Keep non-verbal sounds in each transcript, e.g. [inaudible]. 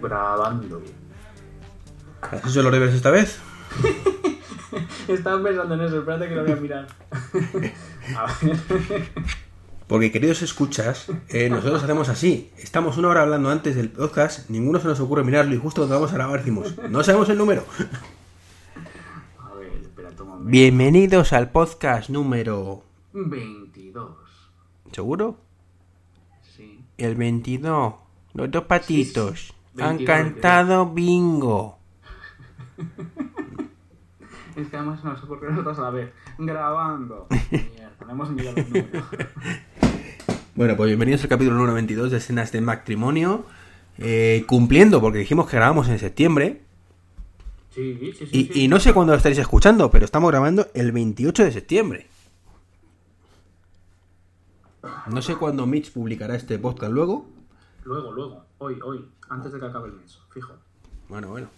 Grabando. ¿Has hecho los deberes esta vez? [laughs] Estaba pensando en eso, espérate que lo voy a mirar. [laughs] A ver. Porque, queridos escuchas, eh, nosotros hacemos así. Estamos una hora hablando antes del podcast, ninguno se nos ocurre mirarlo y justo cuando vamos a grabar decimos, no sabemos el número. A ver, espérate un momento. Bienvenidos al podcast número... 22. ¿Seguro? Sí. El 22. Los dos patitos. sí. Han 22, cantado bingo. [laughs] Es que además se nos ocurrió a nosotros a la vez. Grabando. [laughs] Mierda, no hemos mirado el número. [laughs] Bueno, pues bienvenidos al capítulo número 22 de escenas de matrimonio. Eh, cumpliendo, porque dijimos que grabamos en septiembre. Sí, sí, sí. Y, sí. y no sé cuándo lo estaréis escuchando, pero estamos grabando el 28 de septiembre. No sé cuándo Mitch publicará este podcast luego. Luego, luego. Hoy, hoy. Antes de que acabe el mes. Fijo. Bueno, bueno.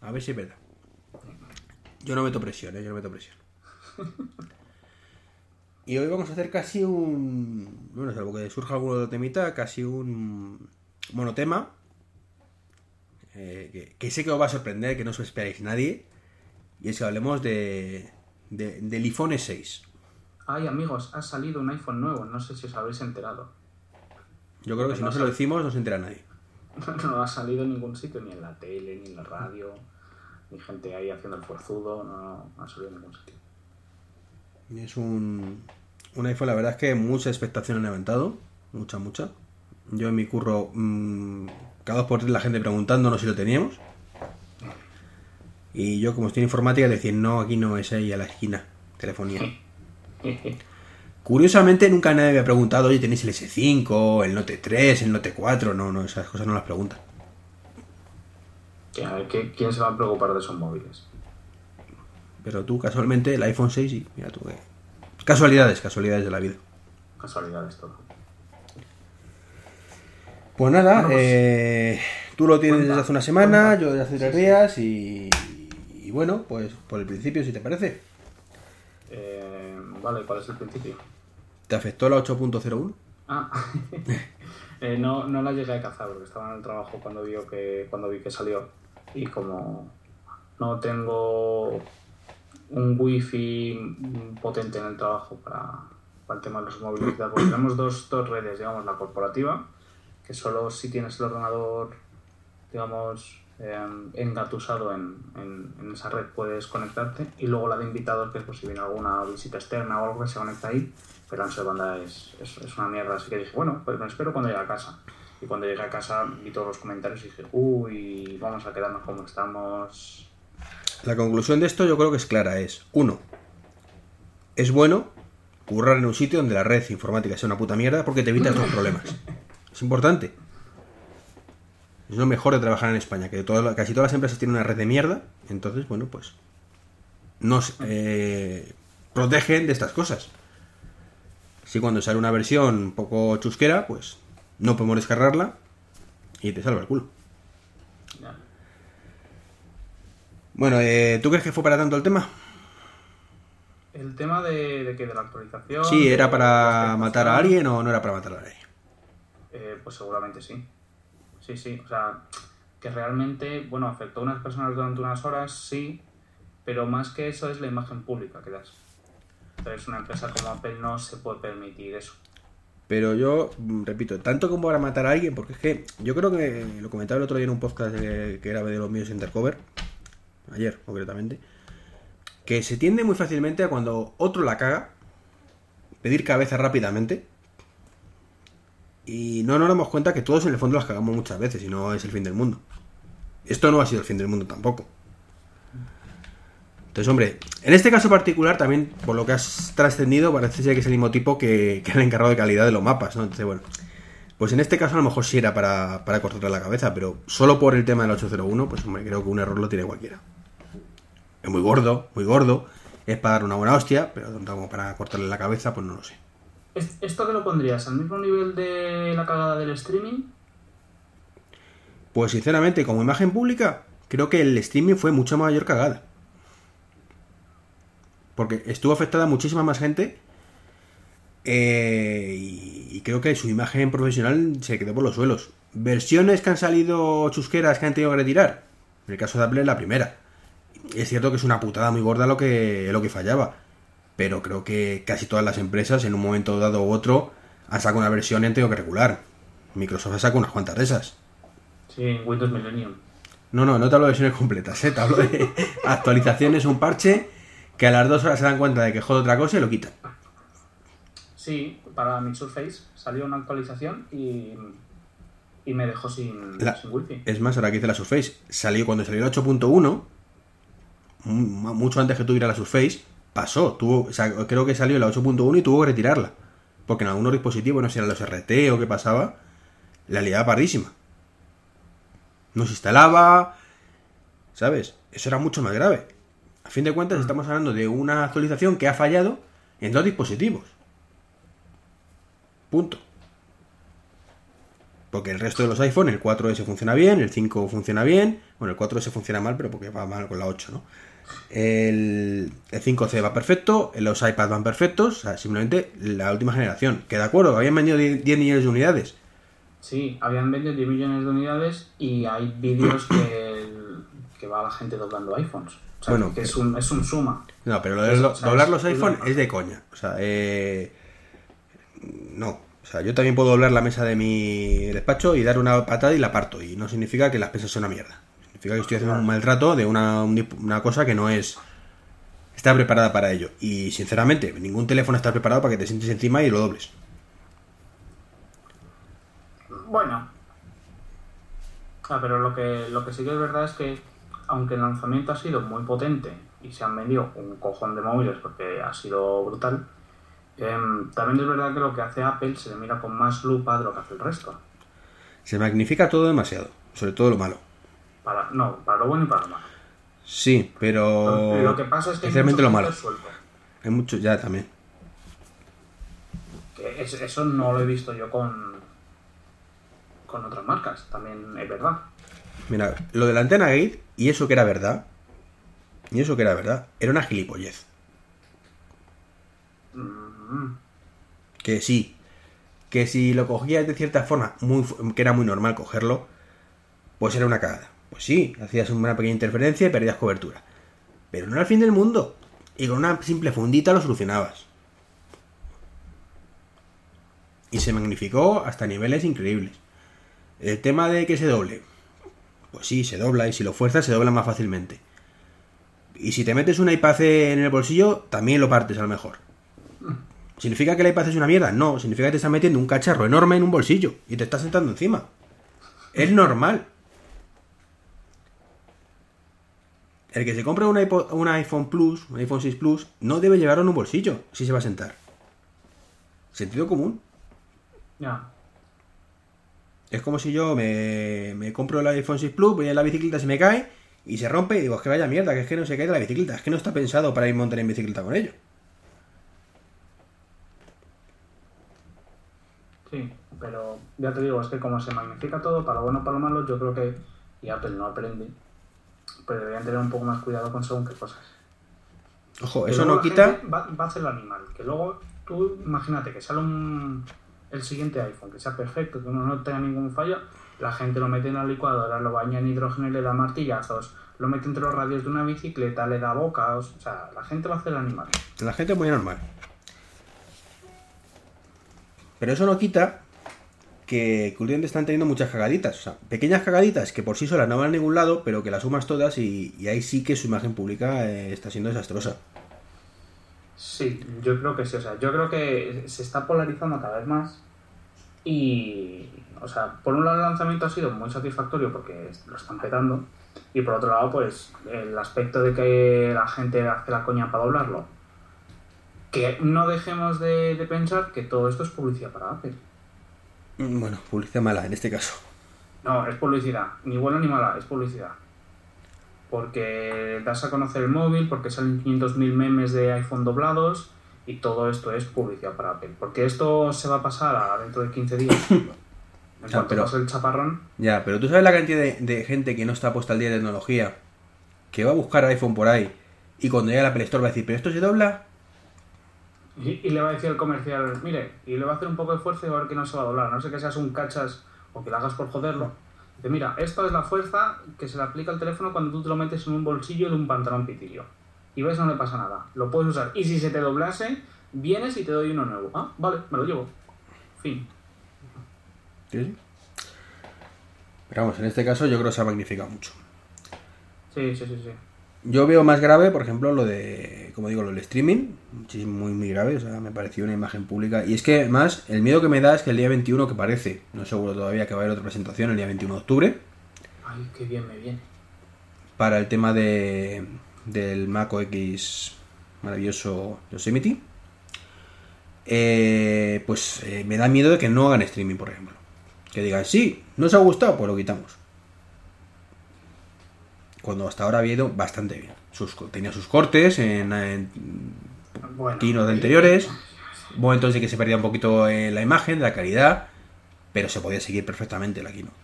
A ver si es verdad. Yo no meto presión, ¿eh? Yo no meto presión. [laughs] Y hoy vamos a hacer casi un... Bueno, salvo que surja alguno de temita, casi un monotema. eh, que, que sé que os va a sorprender, que no os esperáis nadie. Y es que hablemos de, de- del iPhone 6. Ay, amigos, ha salido un iPhone nuevo. No sé si os habéis enterado. Yo creo que si no se lo decimos no se entera nadie. [laughs] No ha salido en ningún sitio, ni en la tele, ni en la radio, ni gente ahí haciendo el forzudo, no, no ha salido en ningún sitio. Es un, un iPhone, la verdad es que mucha expectación han levantado. Mucha, mucha. Yo en mi curro, mm, cada dos por tres la gente preguntándonos si lo teníamos. Y yo, como estoy en informática, decir, no, aquí no es ahí a la esquina. Telefonía. [laughs] Curiosamente, nunca nadie me ha preguntado, oye, ¿tenéis el S5, el Note 3, el Note 4? No, no, esas cosas no las preguntan. Que, a ver, ¿qué- ¿quién se va a preocupar de esos móviles? Pero tú, casualmente, el iPhone 6, y mira tú que... Casualidades, casualidades de la vida. Casualidades todo. Pues nada, Bueno, pues- eh, tú lo tienes Cuenta, desde hace una semana, cuenta. yo desde hace tres días y, y bueno, pues por el principio, si te parece. Eh, vale, ¿cuál es el principio? ¿Te afectó la 8.01? Ah, [laughs] eh, no, no la llegué a cazar porque estaba en el trabajo cuando, vio que, cuando vi que salió. Y como no tengo un wifi potente en el trabajo para, el tema de los móviles, porque tenemos dos, dos redes, digamos, la corporativa, que solo si tienes el ordenador, digamos, eh, engatusado en, en, en esa red puedes conectarte, y luego la de invitados, que es por si viene alguna visita externa o algo que se conecta ahí, pero la ancho de banda es, es, es una mierda, así que dije, bueno, pues me espero cuando llegue a casa. Y cuando llegué a casa vi todos los comentarios y dije, uy, vamos a quedarnos como estamos. La conclusión de esto yo creo que es clara, es, uno, es bueno currar en un sitio donde la red informática sea una puta mierda porque te evita estos problemas. Es importante. Es lo mejor de trabajar en España, que casi todas las empresas tienen una red de mierda, entonces, bueno, pues nos eh, protegen de estas cosas. Si cuando sale una versión un poco chusquera, pues no podemos descargarla y te salva el culo. Ya. Bueno, eh, ¿tú crees que fue para tanto el tema? El tema de, de que de la actualización. Sí, ¿era para matar a alguien o no era para matar a alguien? Eh, pues seguramente sí. Sí, sí. O sea, que realmente, bueno, afectó a unas personas durante unas horas, sí, pero más que eso es la imagen pública que das. Entonces, una empresa como Apple no se puede permitir eso. Pero yo, mm, repito, tanto como para matar a alguien, porque es que yo creo que lo comentaba el otro día en un podcast de- que grabé de los míos Intercover, ayer concretamente, que se tiende muy fácilmente a cuando otro la caga, pedir cabeza rápidamente, y no nos damos cuenta que todos en el fondo las cagamos muchas veces y no es el fin del mundo. Esto no ha sido el fin del mundo tampoco. Entonces, hombre, en este caso particular también, por lo que has trascendido, parece ser que es el mismo tipo que, que encargado de calidad de los mapas, ¿no? Entonces, bueno, pues en este caso a lo mejor sí era para, para cortarle la cabeza, pero solo por el tema del 801, pues hombre, creo que un error lo tiene cualquiera. Es muy gordo, muy gordo, es para dar una buena hostia, pero tanto como para cortarle la cabeza, pues no lo sé. ¿Es- ¿Esto que lo pondrías al mismo nivel de la cagada del streaming? Pues sinceramente, como imagen pública, creo que el streaming fue mucho mayor cagada. Porque estuvo afectada muchísima más gente. eh, y, y creo que su imagen profesional se quedó por los suelos. Versiones que han salido chusqueras que han tenido que retirar. En el caso de Apple, la primera. Es cierto que es una putada muy gorda lo que, lo que fallaba. Pero creo que casi todas las empresas, en un momento dado u otro, han sacado una versión y han tenido que regular. Microsoft ha sacado unas cuantas de esas. Sí, en Windows Millennium. No, no, no te hablo de versiones completas, ¿eh? te hablo de [laughs] actualizaciones, un parche que a las dos horas se dan cuenta de que jode otra cosa y lo quitan. Sí, para mi Surface salió una actualización y, y me dejó sin, La- sin wifi. Es más, ahora que hice la Surface, salió cuando salió la 8.1, mu- mucho antes que tuviera la Surface, pasó, tuvo, o sea, creo que salió la 8.1 y tuvo que retirarla. Porque en algunos dispositivos, no sé si eran los RT o qué pasaba, la liaba parrísima. No se instalaba, ¿sabes? Eso era mucho más grave. A fin de cuentas, estamos hablando de una actualización que ha fallado en dos dispositivos. Punto. Porque el resto de los iPhone, el 4S funciona bien, el 5 funciona bien. Bueno, el 4S funciona mal, pero porque va mal con la 8, ¿no? El, el 5C va perfecto, los iPads van perfectos, o sea, simplemente la última generación. Que de acuerdo, habían vendido 10 10 millones de unidades. Sí, habían vendido 10 millones de unidades y hay vídeos que, que va la gente doblando iPhones. O sea, Bueno, que es un, es un suma. No, pero lo de doblar los es iPhone normal. es de coña. O sea, eh, no. O sea, yo también puedo doblar la mesa de mi despacho y dar una patada y la parto. Y no significa que las pesas son una mierda. Significa que estoy haciendo un maltrato de una, una cosa que no es... Está preparada para ello. Y sinceramente, ningún teléfono está preparado para que te sientes encima y lo dobles. Bueno. Ah, pero lo que, lo que sí que es verdad es que, aunque el lanzamiento ha sido muy potente y se han vendido un cojón de móviles porque ha sido brutal, em, también es verdad que lo que hace Apple se le mira con más lupa de lo que hace el resto. Se magnifica todo demasiado. Sobre todo lo malo. Para, no, para lo bueno y para lo malo. Sí, pero... Lo que pasa es que Especialmente lo malo. Hay mucho... Ya, también. Que es- eso no lo he visto yo con, con otras marcas, también es verdad. Mira, lo de la antena gate, y eso que era verdad, y eso que era verdad, era una gilipollez. Mm, Que sí, que si lo cogías de cierta forma, muy, que era muy normal cogerlo, pues era una cagada. Pues sí, hacías una pequeña interferencia y perdías cobertura. Pero no era el fin del mundo. Y con una simple fundita lo solucionabas. Y se magnificó hasta niveles increíbles. El tema de que se doble. Pues sí, se dobla y si lo fuerzas se dobla más fácilmente. Y si te metes un iPad en el bolsillo, también lo partes a lo mejor. ¿Significa que el iPad es una mierda? No, significa que te estás metiendo un cacharro enorme en un bolsillo y te estás sentando encima. Es normal. El que se compre un, iPod- un iPhone Plus, un iPhone 6 Plus, no debe llevarlo en un bolsillo si se va a sentar. Sentido común. ya. Es como si yo me, me compro el iPhone 6 Plus, voy en la bicicleta, se me cae y se rompe y digo, es que vaya mierda, que es que no se cae de la bicicleta, es que no está pensado para ir montar en bicicleta con ello. Sí, pero ya te digo, es que como se magnifica todo, para lo bueno para lo malo, yo creo que, y Apple no aprende, pero deberían tener un poco más cuidado con según qué cosas. Ojo, Que eso no quita... Va, va a hacer lo animal, que luego tú imagínate que sale un, el siguiente iPhone, que sea perfecto, que uno no tenga ningún fallo, la gente lo mete en la licuadora, lo baña en hidrógeno y le da martillazos, lo mete entre los radios de una bicicleta, le da boca, o sea, la gente va a hacer el animal. La gente es muy normal. Pero eso no quita que últimamente están teniendo muchas cagaditas. O sea, pequeñas cagaditas que por sí solas no van a ningún lado, pero que las sumas todas y, y ahí sí que su imagen pública eh, está siendo desastrosa. Sí, yo creo que sí, o sea, yo creo que se está polarizando cada vez más y, o sea, por un lado el lanzamiento ha sido muy satisfactorio porque lo están petando y por otro lado, pues el aspecto de que la gente hace la coña para doblarlo. Que no dejemos de, de pensar que todo esto es publicidad para Apple. Mm, Bueno, publicidad mala en este caso. No, es publicidad, ni buena ni mala, es publicidad. Porque das a conocer el móvil, porque salen 500.000 memes de iPhone doblados Y todo esto es publicidad para Apple. Porque esto se va a pasar a dentro de 15 días. [laughs] En cuanto pero- pase el chaparrón, Ya, pero tú sabes la cantidad de, de gente que no está puesta al día de tecnología, que va a buscar iPhone por ahí, y cuando llega la Apple Store va a decir, ¿pero esto se dobla? Y, y le va a decir al comercial, mire, y le va a hacer un poco de fuerza y va a ver que no se va a doblar. No sé que seas un cachas o que lo hagas por joderlo. Dice, mira, esto es la fuerza que se le aplica al teléfono cuando tú te lo metes en un bolsillo de un pantalón pitillo. Y ves, no le pasa nada. Lo puedes usar. Y si se te doblase, vienes y te doy uno nuevo. Ah, vale, me lo llevo. Fin. Sí, sí. Pero vamos, en este caso yo creo que se ha magnificado mucho. Sí, sí, sí, sí. Yo veo más grave, por ejemplo, lo de, como digo, lo del streaming, muchísimo, muy, muy grave, o sea, me pareció una imagen pública. Y es que, más, el miedo que me da es que el día 21, que parece, no seguro todavía que va a haber otra presentación el día 21 de octubre, Ay, qué bien me viene. para el tema de, del Mac OS maravilloso Yosemite, eh, pues eh, me da miedo de que no hagan streaming, por ejemplo. Que digan, sí, no os ha gustado, pues lo quitamos. Cuando hasta ahora había ido bastante bien. Sus, tenía sus cortes en, en Bueno. keynote anteriores. Momentos de que se perdía un poquito eh, la imagen, la calidad, pero se podía seguir perfectamente la keynote.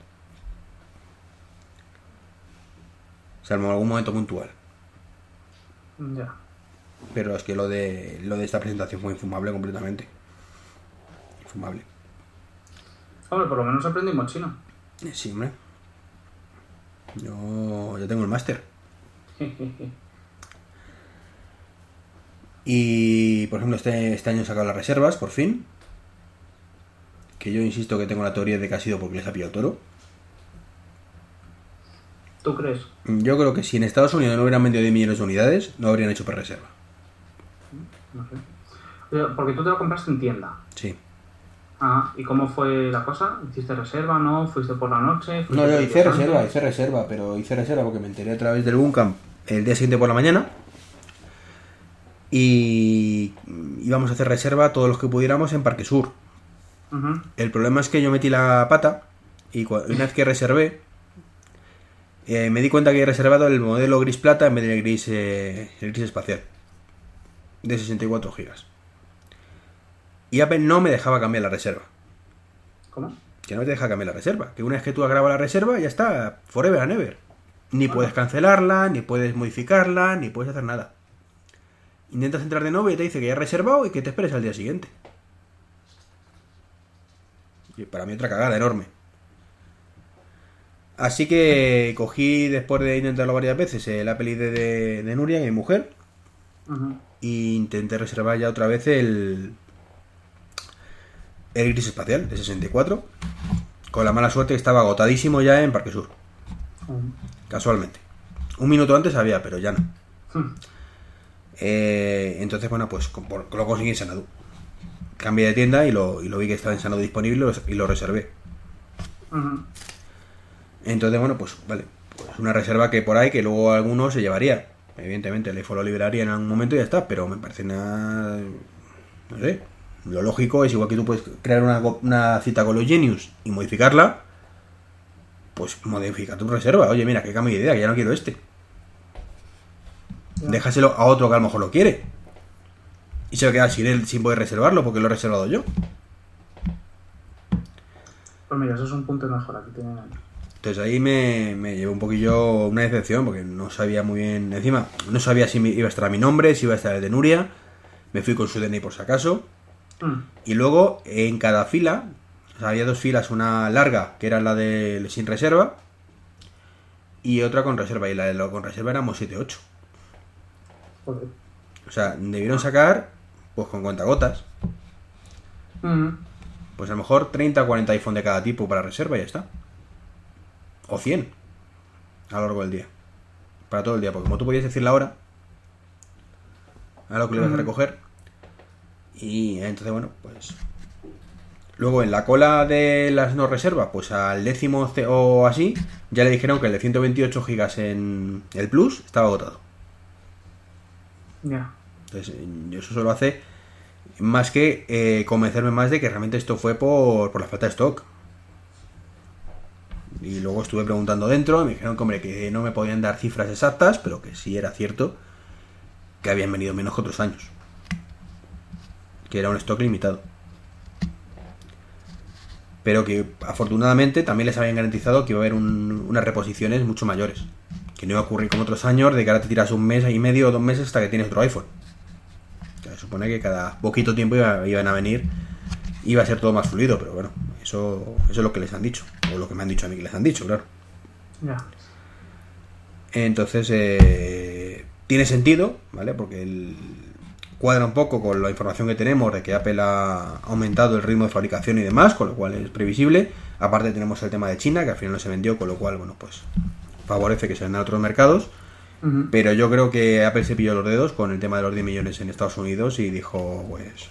Salvo en algún momento puntual. Ya. Pero es que lo de lo de esta presentación fue infumable completamente. Infumable. Hombre, por lo menos aprendimos chino. Sí, hombre. Yo ya tengo el máster. [laughs] Y, por ejemplo, este, este año he sacado las reservas, por fin. Que yo insisto que tengo la teoría de que ha sido porque les ha pillado el toro. ¿Tú crees? Yo creo que si en Estados Unidos no hubieran vendido 10 millones de unidades, no habrían hecho pre-reserva. No sé. Pero, Porque tú te lo compraste en tienda. Sí. Ah, ¿y cómo fue la cosa? ¿Hiciste reserva, no? ¿Fuiste por la noche? ¿Fuiste No, yo hice antes? reserva, hice reserva, pero hice reserva porque me enteré a través del Buncamp el día siguiente por la mañana. Y íbamos a hacer reserva todos los que pudiéramos en Parque Sur. El problema es que yo metí la pata y una vez que reservé, eh, me di cuenta que había reservado el modelo gris plata en vez del gris, eh, el gris espacial de 64 gigas. Y Apple no me dejaba cambiar la reserva. ¿Cómo? Que no te deja cambiar la reserva. Que una vez que tú has grabado la reserva, ya está, forever and ever. Ni puedes cancelarla, ni puedes modificarla, ni puedes hacer nada. Intentas entrar de nuevo y te dice que ya has reservado y que te esperes al día siguiente. Y para mí otra cagada enorme. Así que cogí, después de intentarlo varias veces, el Apple ID de, de Nuria, mi mujer, Ujú. e intenté reservar ya otra vez el, el gris espacial de 64. Con la mala suerte que estaba agotadísimo ya en Parque Sur, casualmente. Un minuto antes había, pero ya no. Eh, entonces, bueno, pues lo conseguí en Sanadu. Cambié de tienda y lo, y lo vi que estaba en Sanadu disponible y lo, reservé. Entonces, bueno, pues vale. Pues una reserva que por ahí, que luego alguno se llevaría. Evidentemente, el iPhone lo liberaría en algún momento y ya está, pero me parece nada. No sé. Lo lógico es igual que tú puedes crear una, cita con los Genius y modificarla. Pues modifica tu reserva. Oye, mira, que cambio de idea, que ya no quiero este. Déjaselo a otro que a lo mejor lo quiere. Y se va a quedar sin él sin poder reservarlo porque lo he reservado yo. Pues mira, eso es un punto de mejora que tienen ahí. Entonces ahí me, me llevó un poquillo una decepción porque no sabía muy bien. Encima, no sabía si iba a estar mi nombre, si iba a estar el de Nuria. Me fui con su DNI por si acaso. Mm. Y luego en cada fila, o sea, había dos filas, una larga que era la de sin reserva y otra con reserva. Y la de lo con reserva éramos 7-8. Joder. O sea, debieron sacar pues con cuentagotas. Mm. Pues a lo mejor 30 o 40 iPhone de cada tipo para reserva y ya está. O 100 a lo largo del día. Para todo el día, porque como tú podías decir la hora a lo que le ibas a Ujú. recoger. Y entonces, bueno, pues. Luego en la cola de las no reservas, pues al décimo o así, ya le dijeron que el de 128 gigas en el Plus estaba agotado. Ya. Entonces, eso solo hace más que eh, convencerme más de que realmente esto fue por, por la falta de stock. Y luego estuve preguntando dentro, me dijeron que, hombre, que no me podían dar cifras exactas, pero que sí era cierto que habían venido menos que otros años. Que era un stock limitado. Pero que afortunadamente también les habían garantizado que iba a haber un- unas reposiciones mucho mayores. Que no iba a ocurrir como otros años, de que ahora te tiras un mes y medio o dos meses hasta que tienes otro iPhone. Se supone que cada poquito tiempo iba- iban a venir, iba a ser todo más fluido, pero bueno, eso, eso es lo que les han dicho. O lo que me han dicho a mí que les han dicho, claro. Entonces, eh, tiene sentido, ¿vale? Porque el- cuadra un poco con la información que tenemos de que Apple ha aumentado el ritmo de fabricación y demás, con lo cual es previsible. Aparte tenemos el tema de China, que al final no se vendió, con lo cual, bueno, pues favorece que se vendan a otros mercados. Pero yo creo que Apple se pilló los dedos con el tema de los 10 millones en Estados Unidos y dijo, pues,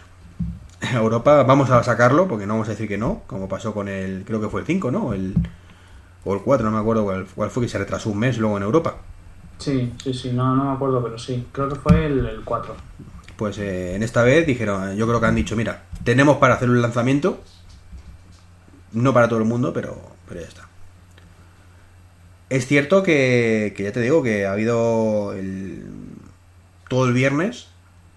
[laughs] Europa, vamos a sacarlo, porque no vamos a decir que no, como pasó con el, creo que fue el 5, ¿no? El, o el 4, no me acuerdo cuál, cuál fue, que se retrasó un mes luego en Europa. Sí, sí, sí, no, no me acuerdo, pero sí. Creo que fue el, el 4. Pues eh, en esta vez dijeron, yo creo que han dicho, mira, tenemos para hacer un lanzamiento, no para todo el mundo, pero, pero ya está. Es cierto que, que ya te digo que ha habido el, todo el viernes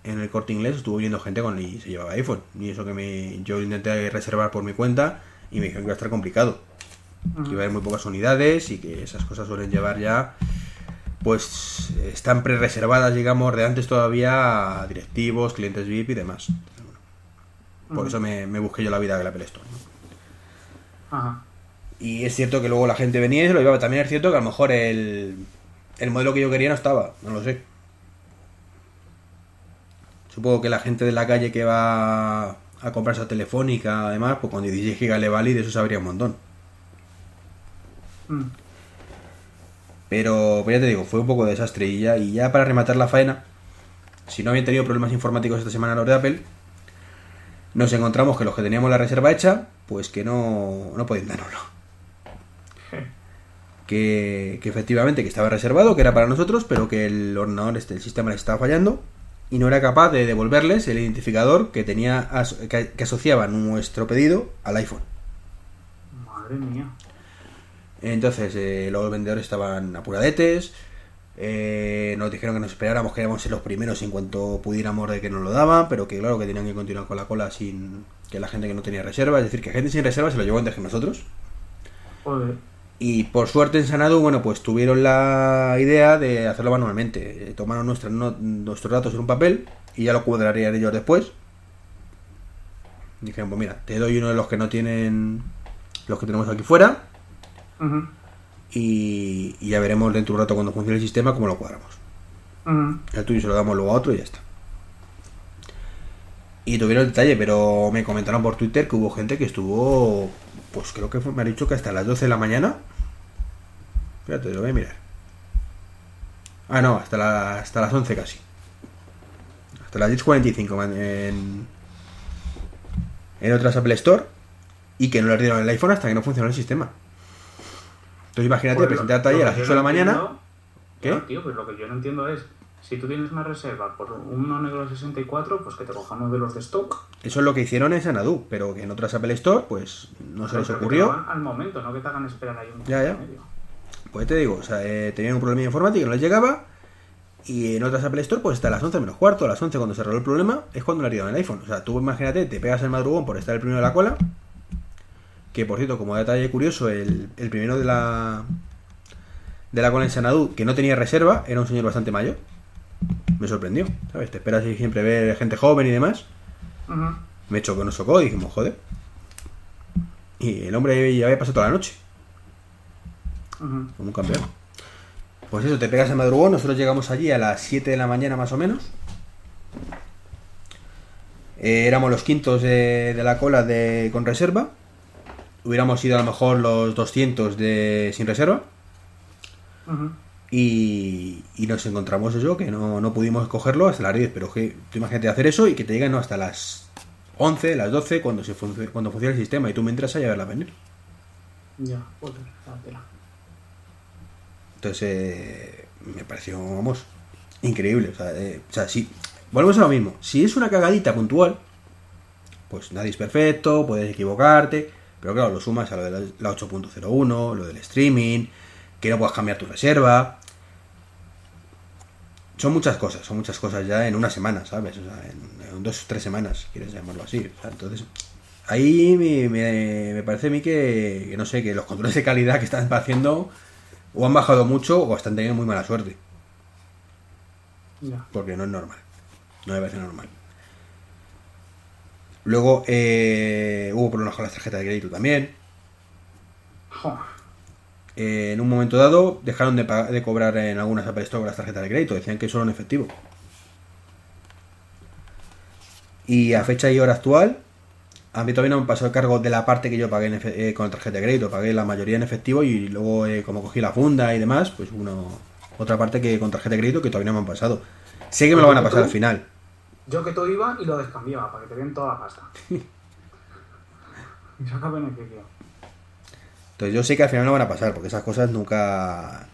en el corte inglés estuvo viendo gente con y se llevaba iPhone. Y eso que me, yo intenté reservar por mi cuenta y me dijeron que iba a estar complicado. Que iba a haber muy pocas unidades y que esas cosas suelen llevar ya pues están pre-reservadas, digamos, de antes todavía a directivos, clientes VIP y demás. Por eso me, me busqué yo la vida del Apple Store. ¿no? Ajá. Y es cierto que luego la gente venía y se lo llevaba. También es cierto que a lo mejor el, el modelo que yo quería no estaba, no lo sé. Supongo que la gente de la calle que va a comprar esa telefónica, además, pues con 16 GB le vale y de eso sabría un montón. Mm. Pero, pues ya te digo, fue un poco de desastre. Y ya, y ya para rematar la faena, si no habían tenido problemas informáticos esta semana los de Apple, nos encontramos que los que teníamos la reserva hecha, pues que no, no podían dárnoslo. [laughs] Que, que efectivamente que estaba reservado, que era para nosotros, pero que el ordenador, este, el sistema les estaba fallando y no era capaz de devolverles el identificador que tenía as- que, que asociaba nuestro pedido al iPhone. Madre mía. Entonces, eh, los vendedores estaban apuradetes. eh, nos dijeron que nos esperáramos, que íbamos a ser los primeros en cuanto pudiéramos de que nos lo daban, pero que claro que tenían que continuar con la cola sin que la gente que no tenía reserva, es decir, que gente sin reserva se lo llevó antes que nosotros. Joder. Y por suerte en Sanadu, bueno, pues tuvieron la idea de hacerlo manualmente. Eh, Tomaron nuestras no- nuestros datos en un papel y ya lo cuadrarían ellos después. Dijeron, pues mira, te doy uno de los que no tienen, los que tenemos aquí fuera, Y, y ya veremos dentro de un rato cuando funcione el sistema cómo lo cuadramos. Ujú. El tuyo se lo damos luego a otro y ya está. Y tuvieron el detalle, pero me comentaron por Twitter que hubo gente que estuvo, pues creo que fue- me ha dicho que hasta las 12 de la mañana. Espérate, lo voy a mirar. Ah, no, hasta, la- hasta las 11 casi. Hasta las 10.45 man- en, en otras Apple Store. Y que no les dieron el iPhone hasta que no funcionó el sistema. Entonces imagínate, Pues presentarte ahí lo a las que 8 yo de la mañana. entiendo- ¿Qué? Tío, pues lo que yo no entiendo es, si tú tienes una reserva por un negro 64, pues que te cojamos de los de stock. Eso es lo que hicieron en Sanadu, pero que en otras Apple Store, pues no se les ocurrió. al momento, no que te hagan esperar ahí un Ya, ya. medio. Pues te digo, o sea, eh, tenían un problema informático, no les llegaba. Y en otras Apple Store, pues hasta las 11 menos cuarto, a las 11 cuando se arregló el problema, es cuando le dieron el iPhone. O sea, tú imagínate, te pegas el madrugón por estar el primero de la cola. Que por cierto, como detalle curioso, el, el primero de la de la cola en Sanadu, que no tenía reserva, era un señor bastante mayor. Me sorprendió, ¿sabes? Te esperas siempre ver gente joven y demás. Ujú. Me chocó, nos chocó y dijimos, joder. Y el hombre ya había pasado toda la noche, como un campeón. Pues eso, te pegas el madrugón, nosotros llegamos allí a las 7 de la mañana más o menos. Eh, éramos los quintos de, de la cola de, con reserva. Hubiéramos sido a lo mejor los 200 de sin reserva. Y, y nos encontramos eso, que no, no pudimos cogerlo hasta las 10. Pero que tú imagínate hacer eso y que te lleguen ¿no? hasta las 11, las 12, cuando, se func- cuando funciona el sistema. Y tú me entras a verla venir. Ya, joder. Entonces, eh, me pareció, vamos, increíble. O sea, eh, o sea, si, volvemos a lo mismo. Si es una cagadita puntual, pues nadie es perfecto, puedes equivocarte. Pero claro, lo sumas a lo de la, la 8.01, lo del streaming, que no puedas cambiar tu reserva. son muchas cosas, son muchas cosas ya en una semana, ¿sabes? O sea, en, en dos o tres semanas, si quieres llamarlo así. O sea, entonces, ahí me, me- me parece a mí que, que, no sé, que los controles de calidad que están haciendo o han bajado mucho o están teniendo muy mala suerte. Porque no es normal. No me parece normal. Luego eh, hubo problemas con las tarjetas de crédito también. Eh, en un momento dado dejaron de, cobrar en algunas Apple Store con las tarjetas de crédito. Decían que solo en efectivo. Y a fecha y hora actual, a mí todavía no me pasó el cargo de la parte que yo pagué en eh, con tarjeta de crédito. Pagué la mayoría en efectivo y luego, eh, como cogí la funda y demás, pues uno otra parte que con tarjeta de crédito que todavía no me han pasado. Sé que me lo van a pasar al final. Yo que todo iba y lo descambiaba para que te den toda la pasta. [laughs] y saca beneficio. Entonces yo sé que al final no van a pasar, porque esas cosas nunca...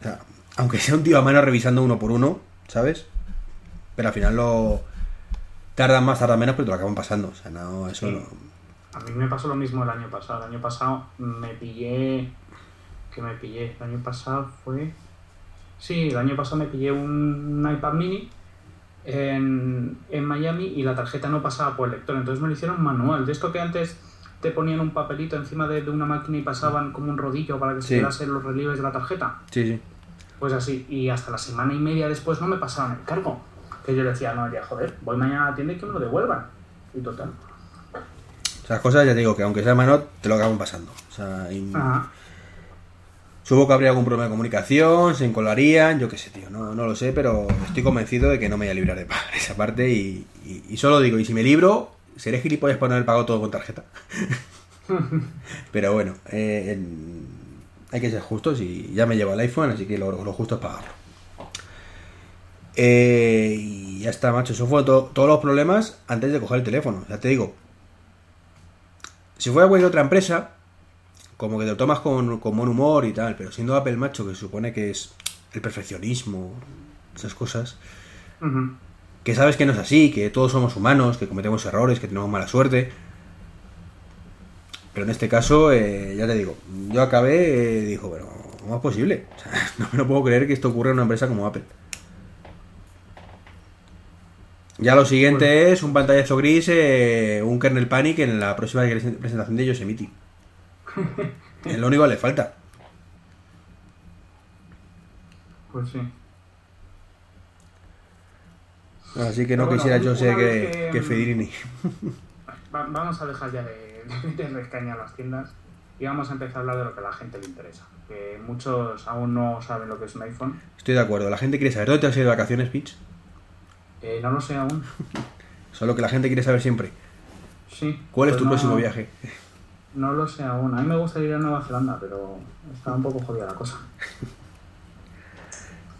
o sea, aunque sea un tío a mano revisando uno por uno, ¿sabes? Pero al final lo... Tardan más, tardan menos, pero te lo acaban pasando. O sea, no, eso Sí. no... A mí me pasó lo mismo el año pasado. El año pasado me pillé. que me pillé? El año pasado fue. Sí, el año pasado me pillé un, iPad mini en, en Miami y la tarjeta no pasaba por el lector. Entonces me lo hicieron manual. De esto que antes te ponían un papelito encima de, de una máquina y pasaban como un rodillo para que se quedasen los relieves de la tarjeta. Sí, sí. Pues así, y hasta la semana y media después no me pasaban el cargo. Que yo le decía, no, ya joder, voy mañana a la tienda y que me lo devuelvan. Y total. Esas cosas ya te digo que aunque sea mano, te lo acaban pasando. O sea, y-. supongo que habría algún problema de comunicación, se encolarían, yo qué sé, tío. No, no lo sé, pero estoy convencido de que no me voy a librar de pagar esa parte y, y- y solo digo, y si me libro, seré gilipollas por no haber pagado todo con tarjeta. [laughs] Pero bueno, eh, hay que ser justos y ya me llevo el iPhone, así que lo, lo justo es pagarlo. Eh, y ya está, macho. Eso fue to- todos los problemas antes de coger el teléfono. Ya te digo. Si fuera cualquier otra empresa, como que te lo tomas con, con buen humor y tal, pero siendo Apple, macho, que se supone que es el perfeccionismo, esas cosas, que sabes que no es así, que todos somos humanos, que cometemos errores, que tenemos mala suerte. Pero en este caso, eh, ya te digo, yo acabé, eh, dijo, pero ¿cómo es posible? O sea, [laughs] no me lo puedo creer que esto ocurra en una empresa como Apple. Ya lo siguiente es un pantallazo gris, eh, un kernel panic en la próxima presentación de Yosemite. [laughs] es lo único que le falta. Pues sí. Así que no bueno, quisiera yo ser una que, que-. Va- vamos a dejar ya de, [laughs] de, de escañar las tiendas y vamos a empezar a hablar de lo que a la gente le interesa. Que muchos aún no saben lo que es un iPhone. Estoy de acuerdo. La gente quiere saber dónde te has ido de vacaciones, Pitch. Eh, no lo sé aún. [laughs] Eso es lo que la gente quiere saber siempre. Sí. ¿Cuál es pues tu no- próximo viaje? No lo sé aún. A mí me gustaría ir a Nueva Zelanda, pero está un poco jodida la cosa.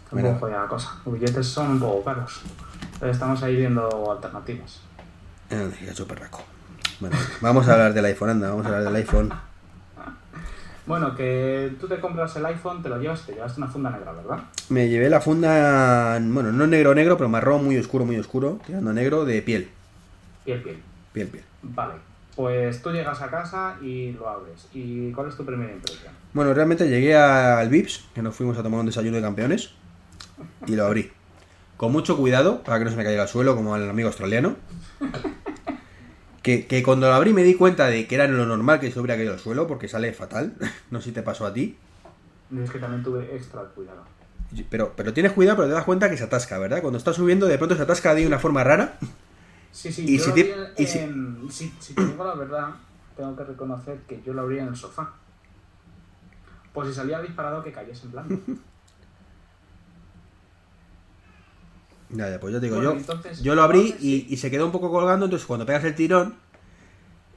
Está un poco jodida la cosa. Los billetes son un poco caros. Pero estamos ahí viendo alternativas. Gacho perraco. Bueno, vamos a hablar del iPhone, anda, vamos a hablar del iPhone. Bueno, que tú te compras el iPhone, te lo llevas, te llevaste una funda negra, ¿verdad? Me llevé la funda, bueno, no negro negro, pero marrón muy oscuro, muy oscuro, tirando negro de piel. Piel, piel. Piel, piel. Vale. Pues tú llegas a casa y lo abres. ¿Y cuál es tu primera impresión? Bueno, realmente llegué al Vips, que nos fuimos a tomar un desayuno de campeones, y lo abrí. Con mucho cuidado, para que no se me caiga al suelo, como al amigo australiano. Que, que cuando lo abrí me di cuenta de que era lo normal que se hubiera caído al suelo, porque sale fatal. [laughs] No sé si te pasó a ti. Es que también tuve extra cuidado. Pero, pero tienes cuidado, pero te das cuenta que se atasca, ¿verdad? Cuando está subiendo, de pronto se atasca de una forma rara. Sí, sí, Y yo si lo te- abrí y si- en- si, si te digo la verdad, tengo que reconocer que yo lo abrí en el sofá. Pues si salía disparado que cayese en blanco. [laughs] Ya, ya, pues yo te digo, Bueno, yo, entonces, yo lo abrí y, se quedó un poco colgando, entonces cuando pegas el tirón,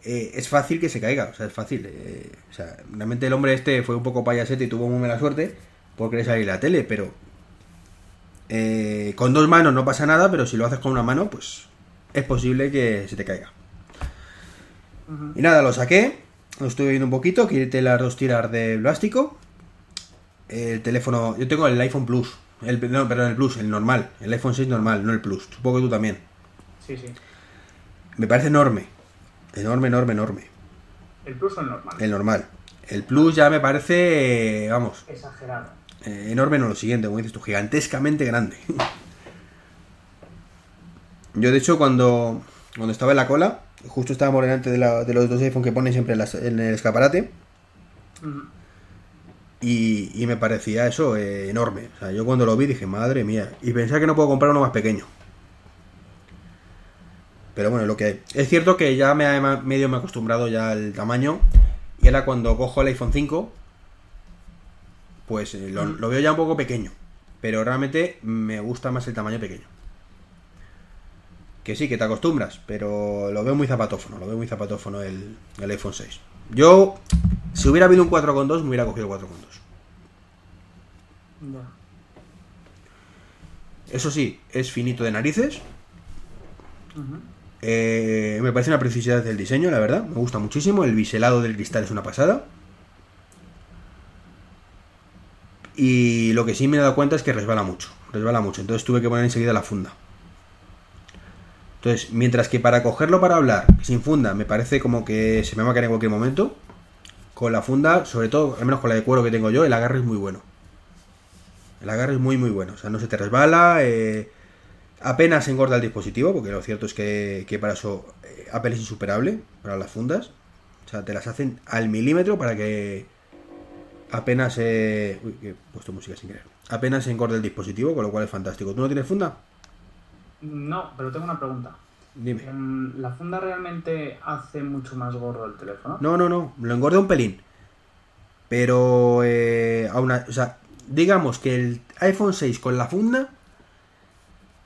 eh, es fácil que se caiga, o sea, es fácil. eh, o sea, realmente el hombre este fue un poco payasete y tuvo muy mala suerte por querer salir la tele, pero eh, con dos manos no pasa nada, pero si lo haces con una mano, pues es posible que se te caiga. Y nada, lo saqué, lo estuve viendo un poquito, quité las dos tiras de plástico. El teléfono, yo tengo el iPhone Plus, el, no, perdón, el Plus, el normal, el iPhone 6 normal, no el Plus, supongo que tú también. Sí, sí. Me parece enorme, enorme, enorme, enorme, El plus o el normal. el normal. El Plus ya me parece, vamos, Exagerado. eh, enorme no lo siguiente, como dices tú, gigantescamente grande. [laughs] Yo, de hecho, cuando, cuando estaba en la cola, justo estábamos delante de, la- de los dos iPhone que ponen siempre en, las- en el escaparate. Y, y me parecía eso eh, enorme. O sea, yo cuando lo vi dije, madre mía. Y pensaba que no puedo comprar uno más pequeño. Pero bueno, lo que hay. Es cierto que ya me he ma- medio me he acostumbrado ya al tamaño. Y ahora cuando cojo el iPhone 5, pues eh, lo, lo veo ya un poco pequeño. Pero realmente me gusta más el tamaño pequeño. Que sí, que te acostumbras, pero lo veo muy zapatófono, lo veo muy zapatófono el, el iPhone 6. Yo, si hubiera habido un 4.2, me hubiera cogido el 4.2. Ya. Eso sí, es finito de narices. Eh, me parece una precisidad del diseño, la verdad. Me gusta muchísimo. El biselado del cristal es una pasada. Y lo que sí me he dado cuenta es que resbala mucho. Resbala mucho. Entonces tuve que poner enseguida la funda. Entonces, mientras que para cogerlo para hablar sin funda me parece como que se me va a caer en cualquier momento, con la funda, sobre todo, al menos con la de cuero que tengo yo, el agarre es muy bueno. El agarre es muy muy bueno. O sea, no se te resbala, eh, apenas engorda el dispositivo, porque lo cierto es que, que para eso eh, Apple es insuperable, para las fundas. O sea, te las hacen al milímetro para que apenas... Eh, uy, he puesto música sin querer. Apenas engorde el dispositivo, con lo cual es fantástico. ¿Tú no tienes funda? No, pero tengo una pregunta. Dime. Em, ¿La funda realmente hace mucho más gordo el teléfono? No, no, no. Lo engorda un pelín. Pero, eh, aún o sea, digamos que el iPhone 6 con la funda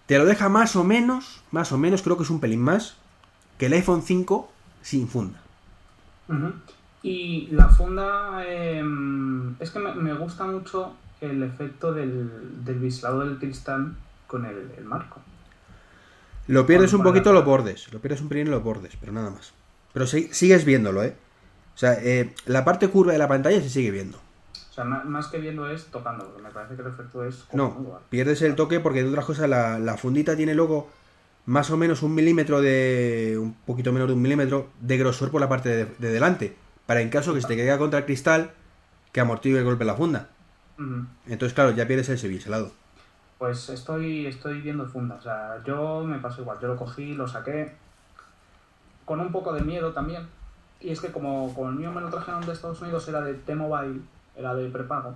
te lo deja más o menos, más o menos, creo que es un pelín más, que el iPhone 5 sin funda. Y la funda, em, es que me, me gusta mucho el efecto del, del del cristal con el, el marco. Lo pierdes un poquito los bordes, lo pierdes un pelín los bordes, pero nada más. Pero si- sigues viéndolo, ¿eh? O sea, eh, la parte curva de la pantalla se sigue viendo. O sea, más que viendo es tocando, porque me parece que el efecto es No, pierdes el toque porque de otras cosas la, la fundita tiene luego más o menos un milímetro de. un poquito menos de un milímetro de grosor por la parte de, de delante. Para en caso que se te caiga contra el cristal, que amortigue el golpe en la funda. Entonces, claro, ya pierdes ese biselado. Pues estoy, estoy viendo funda. O sea, yo me pasó igual. Yo lo cogí, lo saqué con un poco de miedo también. Y es que como, como el mío me lo trajeron de Estados Unidos, era de T-Mobile, era de prepago.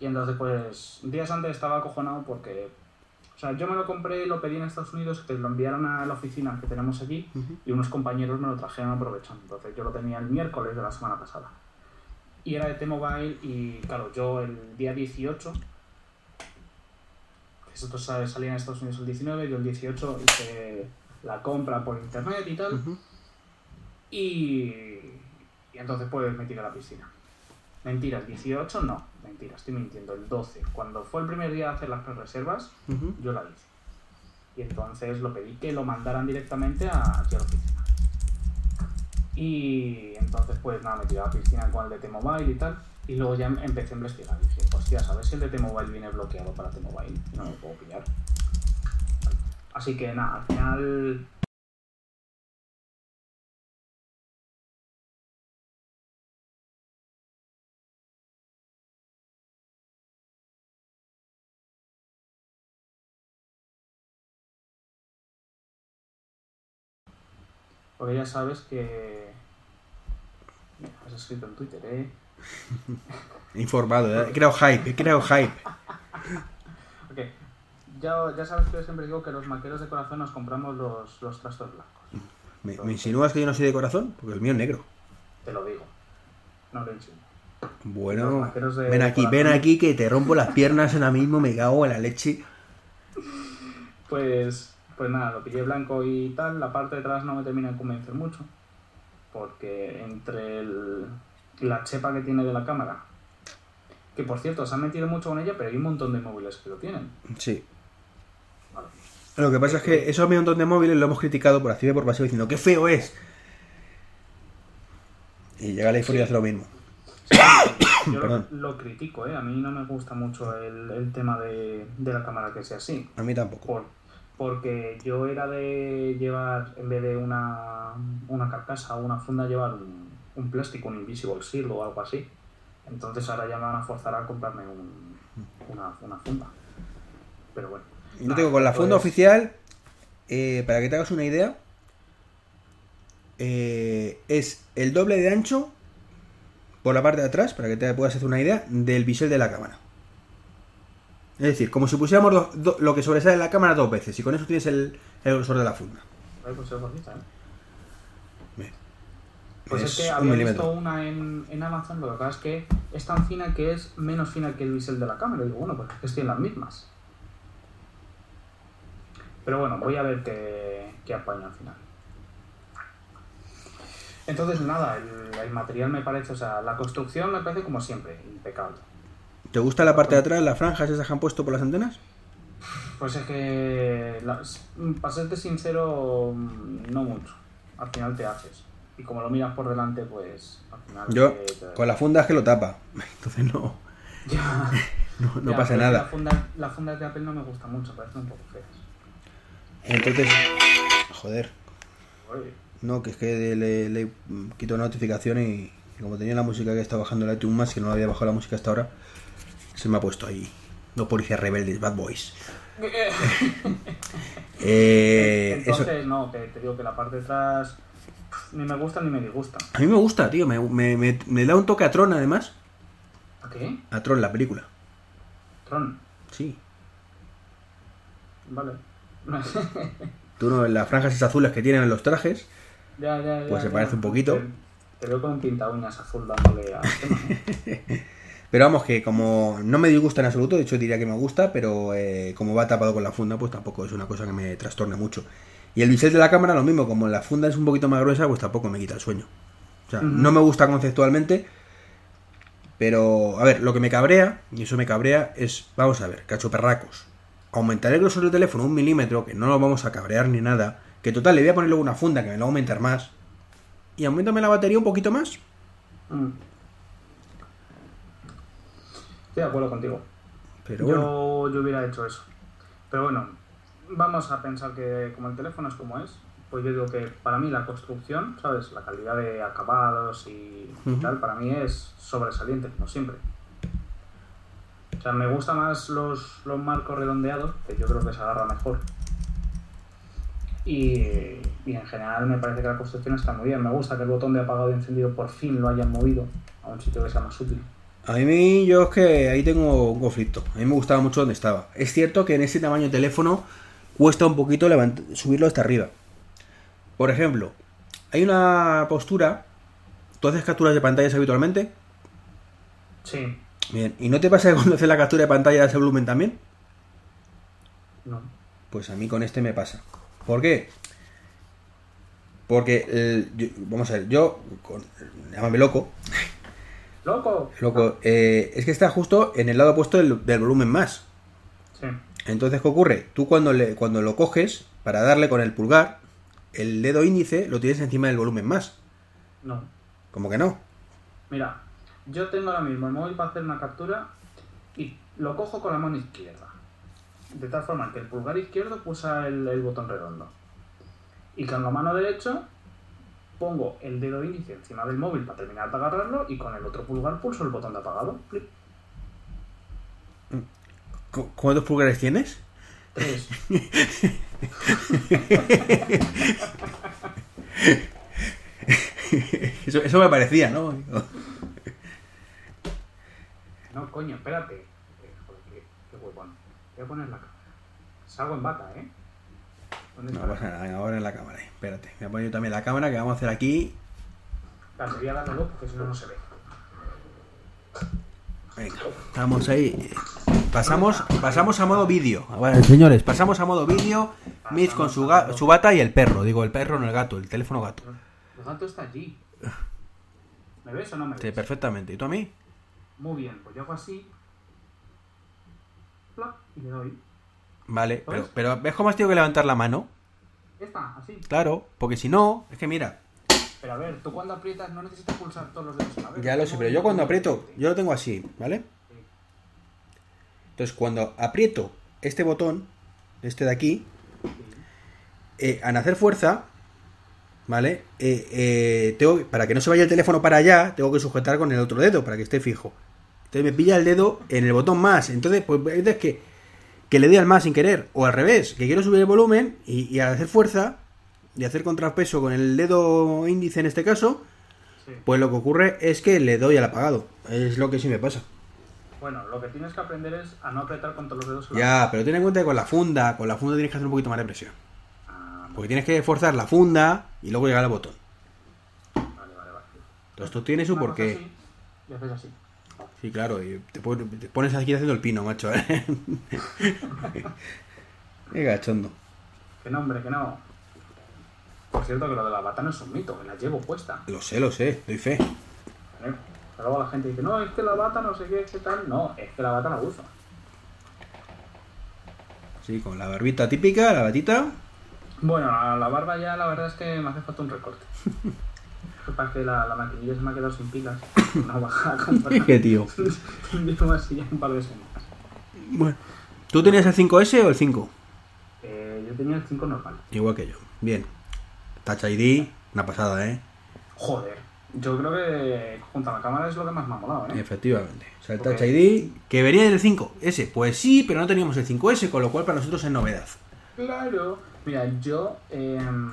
Y entonces, pues, días antes estaba acojonado porque... O sea, yo me lo compré, lo pedí en Estados Unidos, que lo enviaron a la oficina que tenemos allí Ujú. y unos compañeros me lo trajeron aprovechando. Entonces yo lo tenía el miércoles de la semana pasada. Y era de T-Mobile y claro, yo el día 18, esto sa- salía en Estados Unidos el 19, yo el 18 hice la compra por internet y tal. Y, y entonces pues me tiré a la piscina. Mentira, el 18 no, mentira, estoy mintiendo, el 12. Cuando fue el primer día de hacer las reservas, yo la hice. Y entonces lo pedí que lo mandaran directamente a, aquí a la oficina. Y entonces pues nada, me tiré a la piscina con el de T-Mobile y tal. Y luego ya empecé a investigar. Dije, hostia, ¿sabes si el de T-Mobile viene bloqueado para T-Mobile? No lo puedo pillar. Así que nada, al final Porque ya sabes que... Mira, has escrito en Twitter, ¿eh? [laughs] Informado, ¿eh? he creado hype, he creado hype. [laughs] Ok. Ya, ya sabes que yo siempre digo que los maqueros de corazón nos compramos los, los trastos blancos. ¿Me, me insinúas que yo no soy de corazón? Porque el mío es negro. Te lo digo. No lo insinuo. Los Bueno, ven aquí, ven aquí que te rompo las piernas ahora mismo, me cago en la leche. Pues, pues nada, lo pillé blanco y tal. La parte de atrás no me termina de convencer mucho. Porque entre el- la chepa que tiene de la cámara, que por cierto se han metido mucho con ella, pero hay un montón de móviles que lo tienen. Sí. Vale. Lo que pasa es que esos montón de móviles lo hemos criticado por activa y por pasiva diciendo ¡qué feo es! Y llega el iPhone y hace lo mismo. [coughs] Yo lo, critico, ¿eh? A mí no me gusta mucho el, el tema de, de la cámara que sea así. A mí tampoco. Por, porque yo era de llevar, en vez de una, una carcasa o una funda, llevar un, un plástico, un Invisible Seal o algo así. Entonces ahora ya me van a forzar a comprarme un- una, una funda. Pero bueno. Yo Nada, tengo con la funda pues- oficial eh, para que te hagas una idea, eh, es el doble de ancho por la parte de atrás, para que te puedas hacer una idea, del bisel de la cámara. Es decir, como si pusiéramos do- do- lo que sobresale en la cámara dos veces, y con eso tienes el, el grosor de la funda. Ay, pues es bonita, ¿eh? Pues es, Es que había visto una en, en Amazon, lo que pasa es que es tan fina que es menos fina que el bisel de la cámara. Y digo, bueno, pues es que estoy en las mismas. Pero bueno, voy a ver qué, qué apaño al final. Entonces, nada, el, el material me parece, o sea, la construcción me parece como siempre, impecable. ¿Te gusta la parte de atrás, las franjas esas que han puesto por las antenas? Pues es que, las- para serte sincero, mm, no mucho. Al final te haces. Y como lo miras por delante, pues al final... Yo, te- te- con la funda es que lo tapa. [laughs] Entonces no, [laughs] Ya. [laughs] no, no Ya, pasa nada. La funda, la funda de Apple no me gusta mucho, parecen un poco feas. Entonces, joder, Oye, no, que es que le, le quito notificación y, y como tenía la música que está bajando la iTunes más, que no había bajado la música hasta ahora, se me ha puesto ahí. No policías rebeldes, bad boys. Eh, eso, Entonces, no, te, te digo que la parte de atrás ni me gusta ni me disgusta. a mí me gusta, tío. Me, me- me- me da un toque a Tron, además. ¿A qué? A Tron, la película. Tron. Sí. Vale. Tú no, las franjas esas azules que tienen en los trajes. ya, [laughs] ya, ya, Pues se ya. parece un poquito. Te, te veo con pinta uñas azul dándole al tema. ¿no? [laughs] Pero vamos, que como no me disgusta en absoluto, de hecho diría que me gusta, pero eh, como va tapado con la funda, pues tampoco es una cosa que me trastorne mucho. Y el bisel de la cámara, lo mismo, como la funda es un poquito más gruesa, pues tampoco me quita el sueño. O sea, no me gusta conceptualmente, pero a ver, lo que me cabrea, y eso me cabrea, es, vamos a ver, cachoperracos. Aumentar el grosor del teléfono un milímetro, que no lo vamos a cabrear ni nada, que total le voy a poner luego una funda que me lo va a aumentar más, y aumentame la batería un poquito más. Mm. Estoy de acuerdo contigo. Pero yo, bueno, yo hubiera hecho eso. Pero bueno, vamos a pensar que como el teléfono es como es, pues yo digo que para mí la construcción, ¿sabes? La calidad de acabados y, tal, para mí es sobresaliente, como siempre. O sea, me gustan más los, los marcos redondeados, que yo creo que se agarra mejor. Y, y en general me parece que la construcción está muy bien. Me gusta que el botón de apagado y encendido por fin lo hayan movido a un sitio que sea más útil. A mí, yo es que ahí tengo un conflicto. A mí me gustaba mucho donde estaba. Es cierto que en ese tamaño de teléfono cuesta un poquito subirlo hasta arriba. Por ejemplo, hay una postura. ¿Tú haces capturas de pantallas habitualmente? Sí, Bien. ¿Y no te pasa que [laughs] cuando haces la captura de pantalla ese volumen también? no. Pues a mí con este me pasa. ¿Por qué? Porque, el- yo- vamos a ver, yo, con- llámame loco, ¡Loco! loco, eh, es que está justo en el lado opuesto del, del volumen más. Entonces, ¿qué ocurre? Tú cuando, le, cuando lo coges, para darle con el pulgar, el dedo índice lo tienes encima del volumen más. No. Como que no. Mira, yo tengo ahora mismo el móvil para hacer una captura y lo cojo con la mano izquierda. De tal forma que el pulgar izquierdo pulsa el, el botón redondo. Y con la mano derecha pongo el dedo índice encima del móvil para terminar de agarrarlo y con el otro pulgar pulso el botón de apagado. ¿Cu- ¿Cuántos pulgares tienes? Tres. [laughs] Eso, eso me parecía, ¿no? No, coño, espérate. Eh, joder, qué, qué huevón. Voy a poner la cámara. Salgo en bata, ¿eh? ¿Dónde No pasa nada, ahora en la cámara. Espérate, voy a poner yo también la cámara que vamos a hacer aquí. Claro, voy a luz porque si no, no se ve. Venga, estamos ahí. Pasamos, pasamos a modo vídeo. Vale, señores, pasamos a modo vídeo. Mitch con su, ga- su bata y el perro. Digo, el perro, no el gato, el teléfono gato. El gato está allí. ¿Me ves o no me ves? Sí, perfectamente. ¿Y tú a mí? Muy bien, pues yo hago así. Plop, y le doy. Vale, pero, pero ¿ves cómo has tenido que levantar la mano? Ya está, así. Claro, porque si no, es que mira, Pero a ver, tú cuando aprietas no necesitas pulsar todos los dedos a ya lo sé, pero yo cuando aprieto, yo lo tengo así, ¿vale? Entonces, cuando aprieto este botón, este de aquí, eh, al hacer fuerza, ¿vale? Eh, eh, tengo, para que no se vaya el teléfono para allá, tengo que sujetar con el otro dedo para que esté fijo. Entonces me pilla el dedo en el botón más. Entonces, pues veces que, que le doy al más sin querer, o al revés, que quiero subir el volumen y al hacer fuerza y hacer contrapeso con el dedo índice en este caso, Sí. pues lo que ocurre es que le doy al apagado. Es lo que sí me pasa. Bueno, lo que tienes que aprender es a no apretar con todos los dedos. en la Ya, pero ten en cuenta que con la funda, con la funda tienes que hacer un poquito más de presión. Ah, Porque tienes que forzar la funda y luego llegar al botón. vale, vale, vale. Entonces esto tiene su porqué. así, Y haces así. Sí, claro, y te pones aquí haciendo el pino, macho. ¿eh? [laughs] Qué gachondo. Que no, hombre, que no. Por cierto, que lo de la bata no es un mito, que la llevo puesta. Lo sé, lo sé, doy fe. Pero Luego la gente dice, no, es que la bata no sé qué, qué tal. No, es que la bata la uso. Sí, con la barbita típica, la batita. Bueno, a la barba ya la verdad es que me hace falta un recorte. [laughs] Lo que pasa es que la, la maquinilla se me ha quedado sin pilas. No baja a comprar. Qué tío. Llevo así ya un par de semanas. Bueno. ¿Tú tenías el 5S o el 5? Eh, yo tenía el 5 normal. Igual que yo. Bien. Touch ID, una pasada, ¿eh? Joder, yo creo que junto a la cámara es lo que más me ha molado, ¿eh? Efectivamente. O sea, el Ok. Touch ID, que venía del 5S. Pues sí, pero no teníamos el 5S, con lo cual para nosotros es novedad. Claro. Mira, yo em,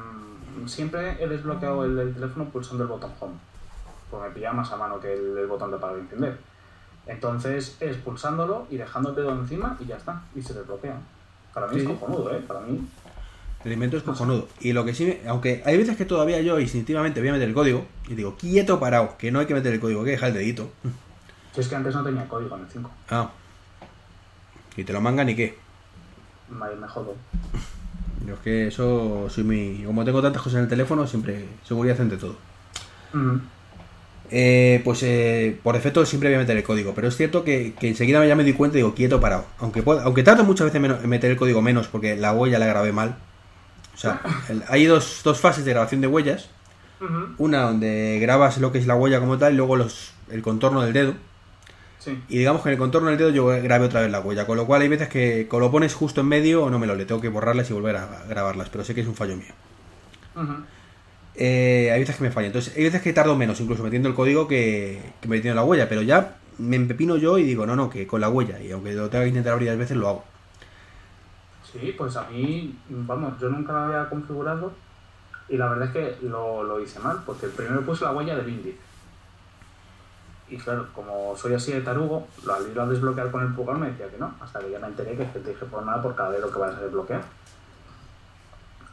siempre he desbloqueado el, el teléfono pulsando el botón home. Pues me pilla más a mano que el, el botón de apagar y encender. Entonces es pulsándolo y dejando el dedo encima y ya está. Y se desbloquea. Para mí Sí. es cojonudo, ¿eh? Para mí. El invento es cojonudo. Y lo que sí, me- aunque hay veces que todavía yo instintivamente voy a meter el código y digo, quieto parado, que no hay que meter el código, hay que dejar el dedito. Si es que antes no tenía código en el 5. Ah. Y te lo mangan y qué. Me, me jodo. Yo es que eso soy muy. Como tengo tantas cosas en el teléfono, siempre seguridad ante todo. Mm. Eh, pues eh, por defecto siempre voy a meter el código, pero es cierto que, que enseguida ya me di cuenta y digo quieto parado. Aunque pueda- aunque tardo muchas veces menos- en meter el código menos porque la huella la grabé mal. O sea, el- hay dos, dos fases de grabación de huellas. Una donde grabas lo que es la huella como tal y luego los, el contorno del dedo. Sí. Y digamos que en el contorno del dedo yo grabé otra vez la huella. Con lo cual hay veces que o lo pones justo en medio o no me lo le tengo que borrarlas y volver a grabarlas. Pero sé que es un fallo mío. Eh, hay veces que me falla. Entonces, hay veces que tardo menos, incluso metiendo el código que, que metiendo la huella. Pero ya me empepino yo y digo, no, no, que con la huella. Y aunque lo tenga que intentar varias veces, lo hago. Sí, pues a mí, vamos, yo nunca lo había configurado y la verdad es que lo, lo hice mal, porque primero puse la huella del índice. Y claro, como soy así de tarugo, al ir a desbloquear con el pulgar me decía que no, hasta que ya me enteré que te dije por nada por cada dedo que vayas a desbloquear.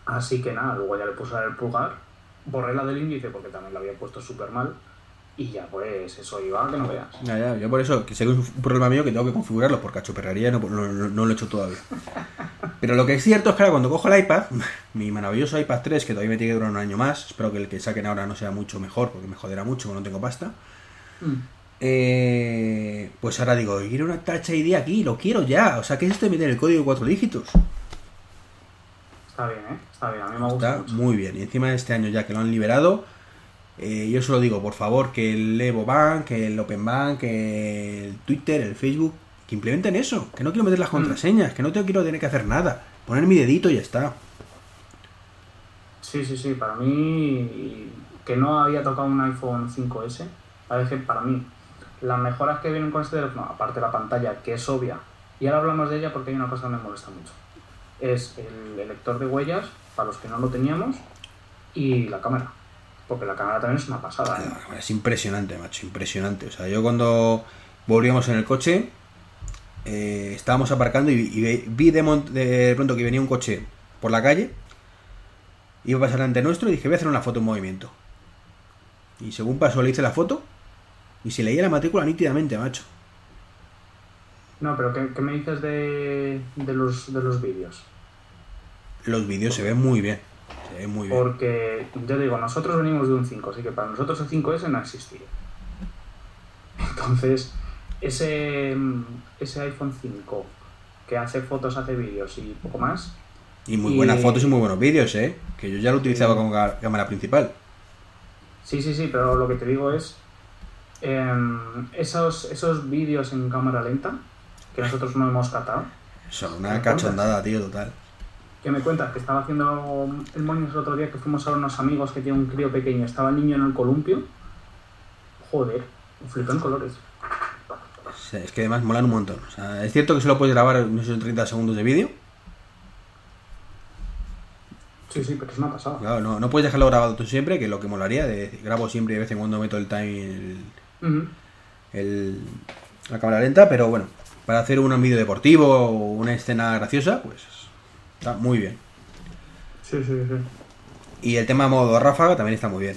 Así que nada, luego ya le puse el pulgar, borré la del índice porque también la había puesto súper mal y ya pues eso iba que no veas. Ya, ya, yo por eso, que sé que es un problema mío que tengo que configurarlo por cachoperrería, no, no, no- no lo he hecho todavía. [laughs] Pero lo que es cierto es que ahora cuando cojo el iPad, [laughs] mi maravilloso iPad 3, que todavía me tiene que durar un año más, espero que el que saquen ahora no sea mucho mejor, porque me joderá mucho, porque no tengo pasta. Eh, pues ahora digo, quiero una Touch ID aquí, lo quiero ya. O sea, ¿qué es esto de meter el código de cuatro dígitos? Está bien, ¿eh? Está bien, a mí me gusta Está mucho. muy bien. Y encima de este año ya que lo han liberado, eh, yo solo digo, por favor, que el Evo Bank, que el Open Bank, que el Twitter, el Facebook, que implementen eso. Que no quiero meter las contraseñas, que no tengo, quiero tener que hacer nada. Poner mi dedito y ya está. Sí, sí, sí, para mí, que no había tocado un iPhone 5S, a veces para mí, las mejoras que vienen con este teléfono, aparte de la pantalla, que es obvia, y ahora hablamos de ella porque hay una cosa que me molesta mucho, es el lector de huellas, para los que no lo teníamos, y la cámara, porque la cámara también es una pasada, ¿eh? Es impresionante, macho, impresionante. O sea, yo cuando volvíamos en el coche, eh, estábamos aparcando y, vi de, de pronto que venía un coche por la calle, iba a pasar delante nuestro y dije, voy a hacer una foto en movimiento. Y según pasó, le hice la foto y se leía la matrícula nítidamente, macho. No, pero ¿qué, qué me dices de, de los, de los vídeos? Los vídeos se ven muy bien, muy bien. Porque, yo digo, nosotros venimos de un 5, así que para nosotros el 5S no existía. [laughs] Entonces, ese, ese iPhone 5 que hace fotos, hace vídeos y poco más, Y muy y- buenas fotos y muy buenos vídeos, ¿eh? Que yo ya lo utilizaba como cámara principal. sí, sí, sí, pero lo que te digo es, em, esos, esos vídeos en cámara lenta, que nosotros no hemos catado, Son ¿Me una cachondada, tío, total. Que me cuentas que estaba haciendo el Moños el otro día que fuimos a unos amigos que tienen un crío pequeño, estaba el niño en el columpio, joder, flipó en colores. es que además molan un montón. O sea, es cierto que solo puedes grabar, no sé, son 30 segundos de vídeo. Sí, sí, pero es una pasada. Claro, no, no puedes dejarlo grabado tú siempre, que lo que molaría, de, grabo siempre y de vez en cuando meto el time, el, el- la cámara lenta, pero bueno, para hacer un vídeo deportivo o una escena graciosa, pues está muy bien. Sí, sí, sí. Y el tema modo ráfaga también está muy bien.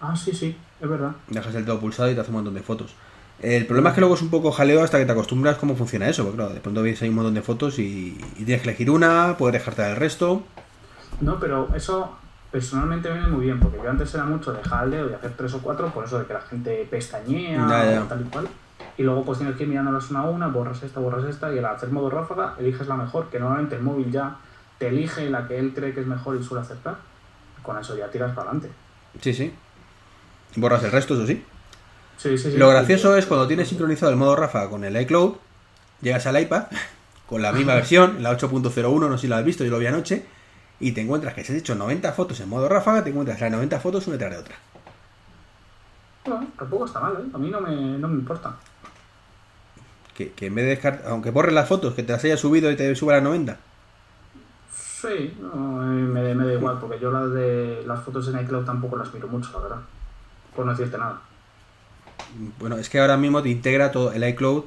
Ah, sí, sí, es verdad. Dejas el todo pulsado y te hace un montón de fotos. El problema es que luego es un poco jaleo hasta que te acostumbras cómo funciona eso, porque claro, de pronto ves ahí un montón de fotos y, y tienes que elegir una, poder dejarte del resto. No, pero eso personalmente me viene muy bien, porque yo antes era mucho dejar el dedo y hacer tres o cuatro, por eso de que la gente pestañea Ya, ya. o tal y cual. Y luego pues tienes que ir mirándolas una a una, borras esta, borras esta, y al hacer modo ráfaga eliges la mejor, que normalmente el móvil ya te elige la que él cree que es mejor y suele aceptar. Con eso ya tiras para adelante. Sí, sí. Borras el resto, eso sí. Sí, sí, sí. Lo gracioso es cuando tienes sincronizado el modo ráfaga con el iCloud, llegas al iPad [laughs] con la misma [laughs] versión, la 8.01, no sé si la has visto, yo lo vi anoche, y te encuentras que si has hecho 90 fotos en modo ráfaga, te encuentras las 90 fotos una tras de otra. Bueno, tampoco está mal, ¿eh? A mí no me, no me importa. Que, que en vez de dejar, aunque borres las fotos, que te las hayas subido y te suba a las 90. Sí, no, me, me da igual, porque yo las de las fotos en iCloud tampoco las miro mucho, la verdad. Por no decirte nada. Bueno, es que ahora mismo te integra todo el iCloud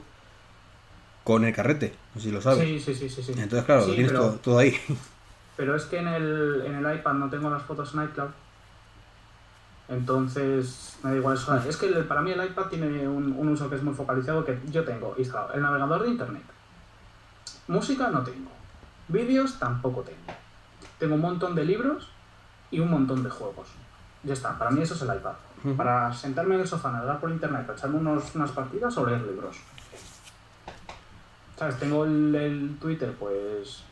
con el carrete, no sé si lo sabes. Sí, sí, sí, sí, sí. Entonces, claro, Sí, lo tienes pero, todo, todo ahí. [laughs] pero es que en el, en el iPad no tengo las fotos en iCloud. Entonces, me da igual eso. Es que el- para mí el iPad tiene un, un uso que es muy focalizado que yo tengo instalado. El navegador de internet. Música no tengo. Vídeos tampoco tengo. Tengo un montón de libros y un montón de juegos. Ya está, para mí eso es el iPad. Para sentarme en el sofá, navegar por internet, echarme unos, unas partidas o leer libros. ¿Sabes? Tengo el, el Twitter, pues.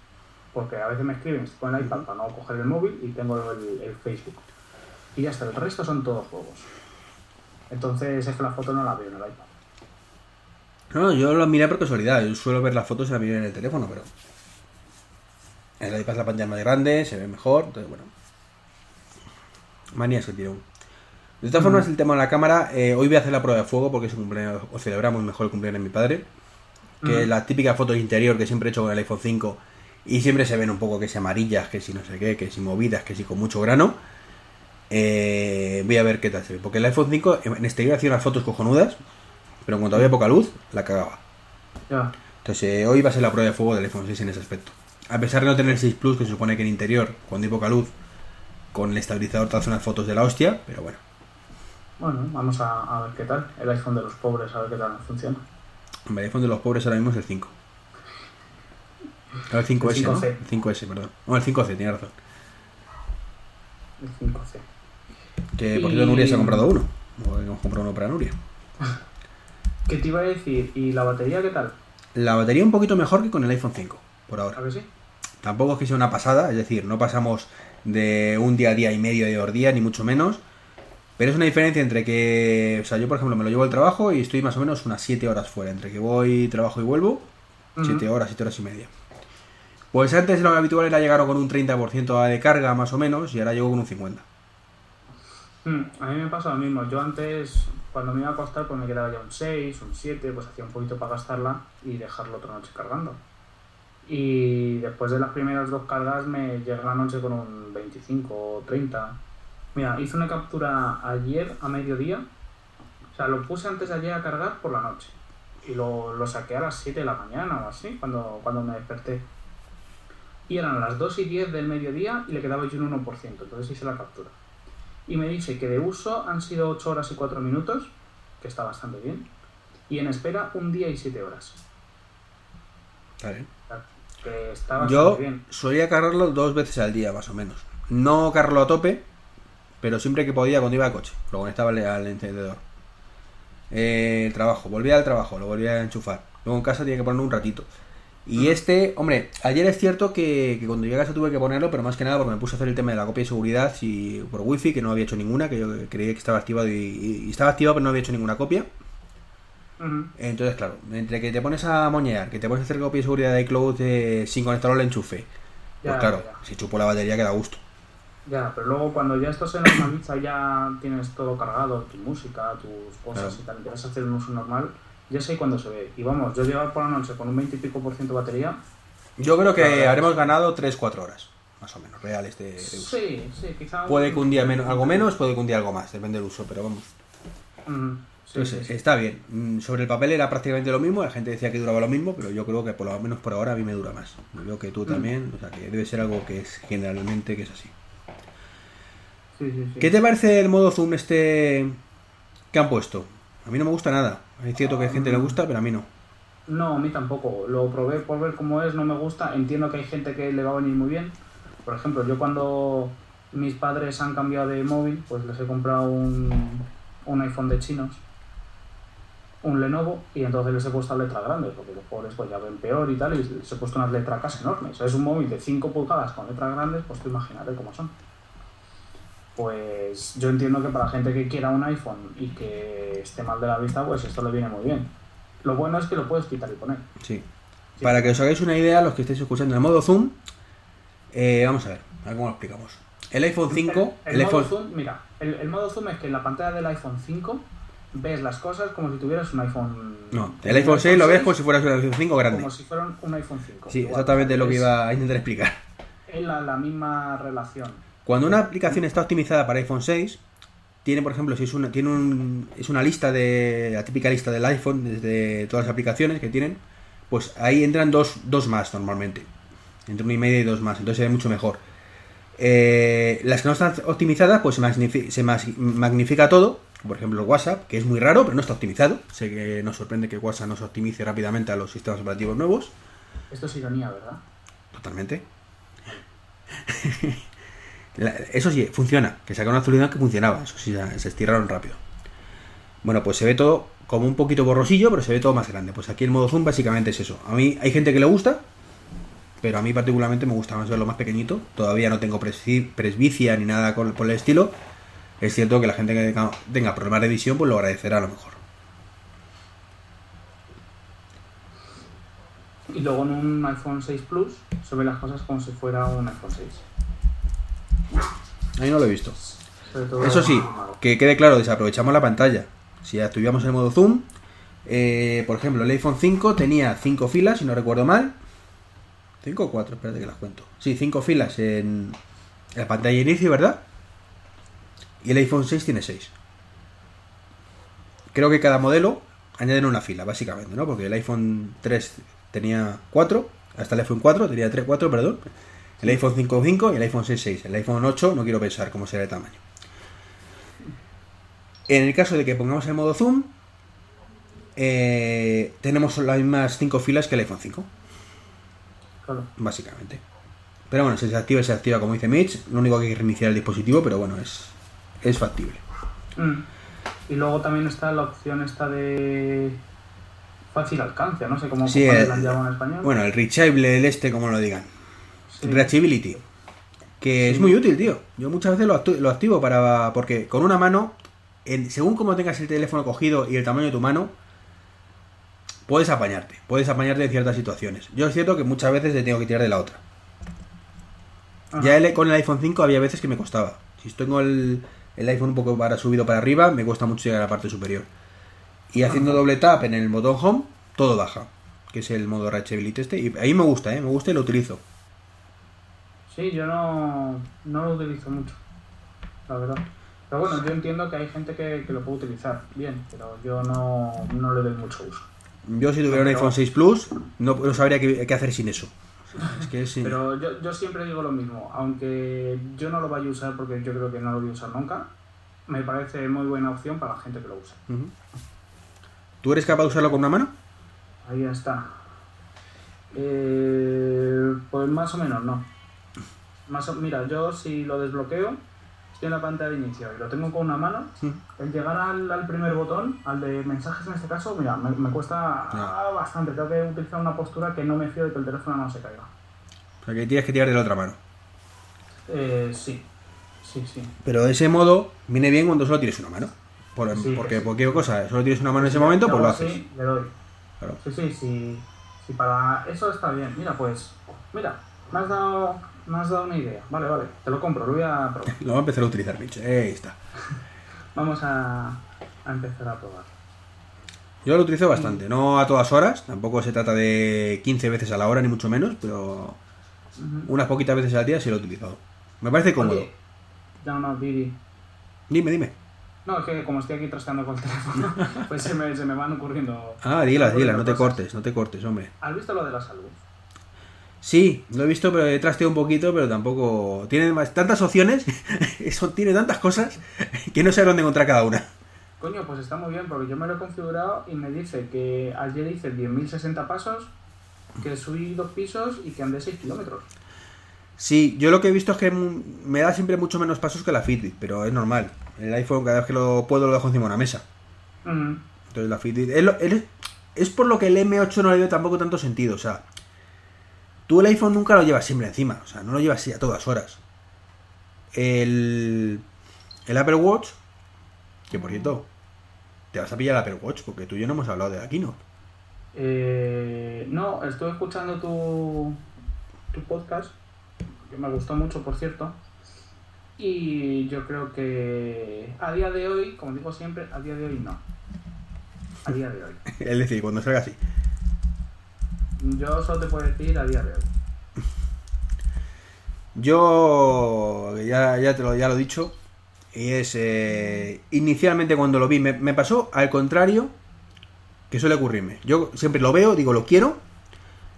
Porque a veces me escriben con el iPad para no coger el móvil y tengo el, el Facebook. Y ya está, el resto son todos juegos. Entonces es que la foto no la veo en el iPad. No, yo lo miré por casualidad. Yo suelo ver las fotos y las miro en el teléfono, pero. En el iPad la pantalla es más grande, se ve mejor, entonces bueno. Manías que tiene. De todas formas, el tema de la cámara, eh, hoy voy a hacer la prueba de fuego porque es un cumpleaños, o celebramos mejor el cumpleaños de mi padre. Que la típica foto de interior que siempre he hecho con el iPhone 5 y siempre se ven un poco que si amarillas, que si no sé qué, que si movidas, que si con mucho grano. Eh, voy a ver qué tal se ve. Porque el iPhone 5 en exterior hacía unas fotos cojonudas, pero cuando había poca luz, la cagaba. Ya. Entonces eh, hoy va a ser la prueba de fuego del iPhone 6 en ese aspecto. A pesar de no tener el 6 Plus, que se supone que en interior, cuando hay poca luz, con el estabilizador te hace unas fotos de la hostia, pero bueno. Bueno, vamos a, a ver qué tal. El iPhone de los pobres, a ver qué tal funciona. Hombre, El iPhone de los pobres ahora mismo es el 5. No, el 5S, El ¿no? 5C. El 5S, perdón. No, el 5C, tiene razón. El 5C. Que por Y- cierto Nuria se ha comprado uno. O hemos comprado uno para Nuria. [laughs] ¿Qué te iba a decir? ¿Y la batería qué tal? La batería un poquito mejor que con el iPhone 5, por ahora. ¿A que sí? Tampoco es que sea una pasada, es decir, no pasamos de un día a día y medio de dos días, ni mucho menos. Pero es una diferencia entre que, o sea, yo por ejemplo me lo llevo al trabajo y estoy más o menos unas 7 horas fuera. Entre que voy, trabajo y vuelvo, Ujú. 7 horas, 7 horas y media. Pues antes lo habitual era llegar con un 30% de carga más o menos y ahora llego con un 50%. Mm, a mí me pasa lo mismo. Yo antes, cuando me iba a acostar, pues me quedaba ya un 6, un 7, pues hacía un poquito para gastarla y dejarlo otra noche cargando. Y después de las primeras dos cargas me llega la noche con un 25 o 30. Mira, hice una captura ayer a mediodía. O sea, lo puse antes de ayer a cargar por la noche. Y lo, lo saqué a las 7 de la mañana o así, cuando, cuando me desperté. Y eran las 2 y 10 del mediodía y le quedaba yo un 1%. Entonces hice la captura y me dice que de uso han sido 8 horas y 4 minutos, que está bastante bien, y en espera un día y 7 horas. Vale. Que está bastante Yo bien. solía cargarlo dos veces al día, más o menos. No cargarlo a tope, pero siempre que podía cuando iba al coche. Lo conectaba al, al encendedor. Eh, el trabajo, volvía al trabajo, lo volvía a enchufar. Luego en casa tenía que ponerlo un ratito. Y este, hombre, ayer es cierto que, que cuando llegué a casa tuve que ponerlo, pero más que nada porque me puse a hacer el tema de la copia de seguridad y por wifi, que no había hecho ninguna, que yo creía que estaba activado y, y estaba activado, pero no había hecho ninguna copia. Entonces, claro, entre que te pones a moñear, que te pones a hacer copia de seguridad de iCloud eh, sin conectarlo al enchufe, pues claro, ya. si chupo la batería queda a gusto. Ya, pero luego cuando ya esto se normaliza, ya tienes todo cargado, tu música, tus cosas Claro. y tal, empiezas a hacer un uso normal, ya sé cuándo se ve. Y vamos, yo llegar por la noche con un 20 y pico por ciento de batería, Yo creo que haremos ganado 3-4 horas, más o menos, reales de, de uso. sí, sí, quizá... Puede que un día menos, algo menos, puede que un día algo más, depende del uso, pero vamos. Mm, sí, Entonces, sí, sí. está bien. Mm, Sobre el papel era prácticamente lo mismo, la gente decía que duraba lo mismo, pero yo creo que por lo menos por ahora a mí me dura más. Yo veo que tú también, o sea que debe ser algo que es generalmente que es así. Sí, sí, sí. ¿Qué te parece el modo zoom este que han puesto? A mí no me gusta nada. Es cierto que a gente le gusta, pero a mí no. No, a mí tampoco. Lo probé por ver cómo es, no me gusta. Entiendo que hay gente que le va a venir muy bien. Por ejemplo, yo cuando mis padres han cambiado de móvil, pues les he comprado un, un iPhone de chinos, un Lenovo, y entonces les he puesto letras grandes, porque los pobres pues ya ven peor y tal, y les he puesto unas letracas enormes. O sea, es un móvil de 5 pulgadas con letras grandes, pues tú imagínate cómo son. Pues yo entiendo que para gente que quiera un iPhone y que esté mal de la vista, pues esto le viene muy bien. Lo bueno es que lo puedes quitar y poner. Sí. Sí. Para que os hagáis una idea, los que estéis escuchando el modo zoom, eh, vamos a ver, a ver cómo lo explicamos. El iPhone 5, El, el, el modo iPhone... zoom, mira, el, el modo zoom es que en la pantalla del iPhone 5 ves las cosas como si tuvieras un iPhone. No, el iPhone 6 lo ves como si fuera un iPhone 5 grande. Como si fuera un iPhone 5. Sí, Igual, exactamente lo que iba a intentar explicar. Es la, la misma relación. Cuando una aplicación está optimizada para iPhone 6, tiene, por ejemplo, si es una, tiene un, es una lista de. la típica lista del iPhone, desde todas las aplicaciones que tienen, pues ahí entran dos, dos más normalmente. Entre una y media y dos más, entonces se ve mucho mejor. Eh, las que no están optimizadas, pues se, magnifi- se magnifica todo. Por ejemplo, el WhatsApp, que es muy raro, pero no está optimizado. Sé que nos sorprende que WhatsApp no se optimice rápidamente a los sistemas operativos nuevos. Esto es ironía, ¿verdad? Totalmente. [laughs] Eso sí, funciona. Que sacaron una actualización que funcionaba. Eso sí, se estiraron rápido. Bueno, pues se ve todo como un poquito borrosillo, pero se ve todo más grande. Pues aquí el modo zoom básicamente es eso. A mí hay gente que le gusta, pero a mí particularmente me gusta más verlo más pequeñito. Todavía no tengo presbi- presbicia ni nada por el estilo. Es cierto que la gente que tenga- tenga problemas de visión, pues lo agradecerá a lo mejor. Y luego en un iPhone 6 Plus se ven las cosas como si fuera un iPhone 6. Ahí no lo he visto. Eso sí, que quede claro, desaprovechamos la pantalla. Si activamos el modo zoom, eh, por ejemplo, el iPhone 5 tenía 5 filas, si no recuerdo mal. 5 o 4, espérate que las cuento. Sí, 5 filas en la pantalla de inicio, ¿verdad? Y el iPhone 6 tiene 6. Creo que cada modelo añaden una fila, básicamente, ¿no? Porque el iPhone 3 tenía 4, hasta el iPhone 4 tenía 3, 4, perdón. El iPhone 5, 5 y el iPhone 6, 6. El iPhone 8 no quiero pensar cómo será el tamaño. En el caso de que pongamos el modo zoom, eh, tenemos las mismas 5 filas que el iPhone 5, Claro. básicamente. Pero bueno, si se activa, se activa como dice Mitch. Lo único que hay que reiniciar el dispositivo, pero bueno, es, es factible. Mm. Y luego también está la opción esta de fácil alcance, no sé cómo Sí, la llamado en español. Bueno, el reachable, el este, como lo digan. Sí. Reachability. Que es muy útil, tío. Yo muchas veces lo, actu- lo activo para. Porque con una mano, en- según como tengas el teléfono cogido y el tamaño de tu mano, puedes apañarte. Puedes apañarte en ciertas situaciones. Yo es cierto que muchas veces le tengo que tirar de la otra. Ajá. Ya el- con el iPhone 5 había veces que me costaba. Si tengo el, el iPhone un poco para subido para arriba, me cuesta mucho llegar a la parte superior. Y haciendo doble tap en el botón home, todo baja. Que es el modo reachability este. Y ahí me gusta, ¿eh? Me gusta y lo utilizo. Sí, yo no, no lo utilizo mucho, la verdad. Pero bueno, yo entiendo que hay gente que, que lo puede utilizar bien, pero yo no, no le doy mucho uso. Yo si tuviera un iPhone 6 Plus, no, no sabría qué, qué hacer sin eso. Es que es... Pero yo, yo siempre digo lo mismo, aunque yo no lo vaya a usar porque yo creo que no lo voy a usar nunca, me parece muy buena opción para la gente que lo usa. ¿Tú eres capaz de usarlo con una mano? Ahí está. Eh, pues más o menos no. Más o- mira, yo si lo desbloqueo, estoy en la pantalla de inicio y lo tengo con una mano, el llegar al, al primer botón, al de mensajes en este caso, mira, me, me cuesta Ah. bastante. Tengo que utilizar una postura que no me fío de que el teléfono no se caiga. O sea, que tienes que tirar de la otra mano. Eh, sí, sí, sí. Pero de ese modo viene bien cuando solo tienes una mano. Por- Sí, porque sí. cualquier cosa, solo tienes una mano en ese momento, pues lo haces. le doy. Claro. Sí, sí, sí. Sí, para eso está bien. Mira, pues, mira, me has dado, me has dado una idea. Vale, vale, te lo compro, lo voy a probar. Lo va a empezar a utilizar, Mitch. Ahí está. Vamos a, a empezar a probar. Yo lo utilizo bastante, no a todas horas, tampoco se trata de 15 veces a la hora, ni mucho menos, pero unas poquitas veces al día sí lo he utilizado. Me parece cómodo. Oye, No, no, Didi. Dime, dime. No, es que como estoy aquí trasteando con el teléfono, [laughs] pues se me, se me van ocurriendo. Ah, se me dila, ocurren dila, no te cortes, no te cortes, hombre. ¿Has visto lo de la salud? Sí, lo he visto, pero he trasteado un poquito, pero tampoco... Tiene más- tantas opciones, [laughs] eso tiene tantas cosas, que no sé dónde encontrar cada una. Coño, pues está muy bien, porque yo me lo he configurado y me dice que ayer hice 10.060 pasos, que subí dos pisos y que andé 6 kilómetros. Sí, yo lo que he visto es que me da siempre mucho menos pasos que la Fitbit, pero es normal. El iPhone cada vez que lo puedo lo dejo encima de una mesa. Entonces la Fitbit... Es, lo- es- es por lo que el M8 no le dio tampoco tanto sentido, o sea... Tú el iPhone nunca lo llevas siempre encima, o sea, no lo llevas así a todas horas. El... El Apple Watch... Que por cierto... Te vas a pillar el Apple Watch, porque tú y yo no hemos hablado de la Keynote. Eh, no, estuve escuchando tu, tu podcast, que me gustó mucho, por cierto. Y yo creo que a día de hoy, como digo siempre, a día de hoy no. A día de hoy. [laughs] Es decir, cuando salga así. Yo solo te puedo decir a día de hoy. Yo ya, ya te lo, ya lo he dicho. Y es. eh, inicialmente cuando lo vi, me, pasó al contrario que suele ocurrirme. Yo siempre lo veo, digo lo quiero.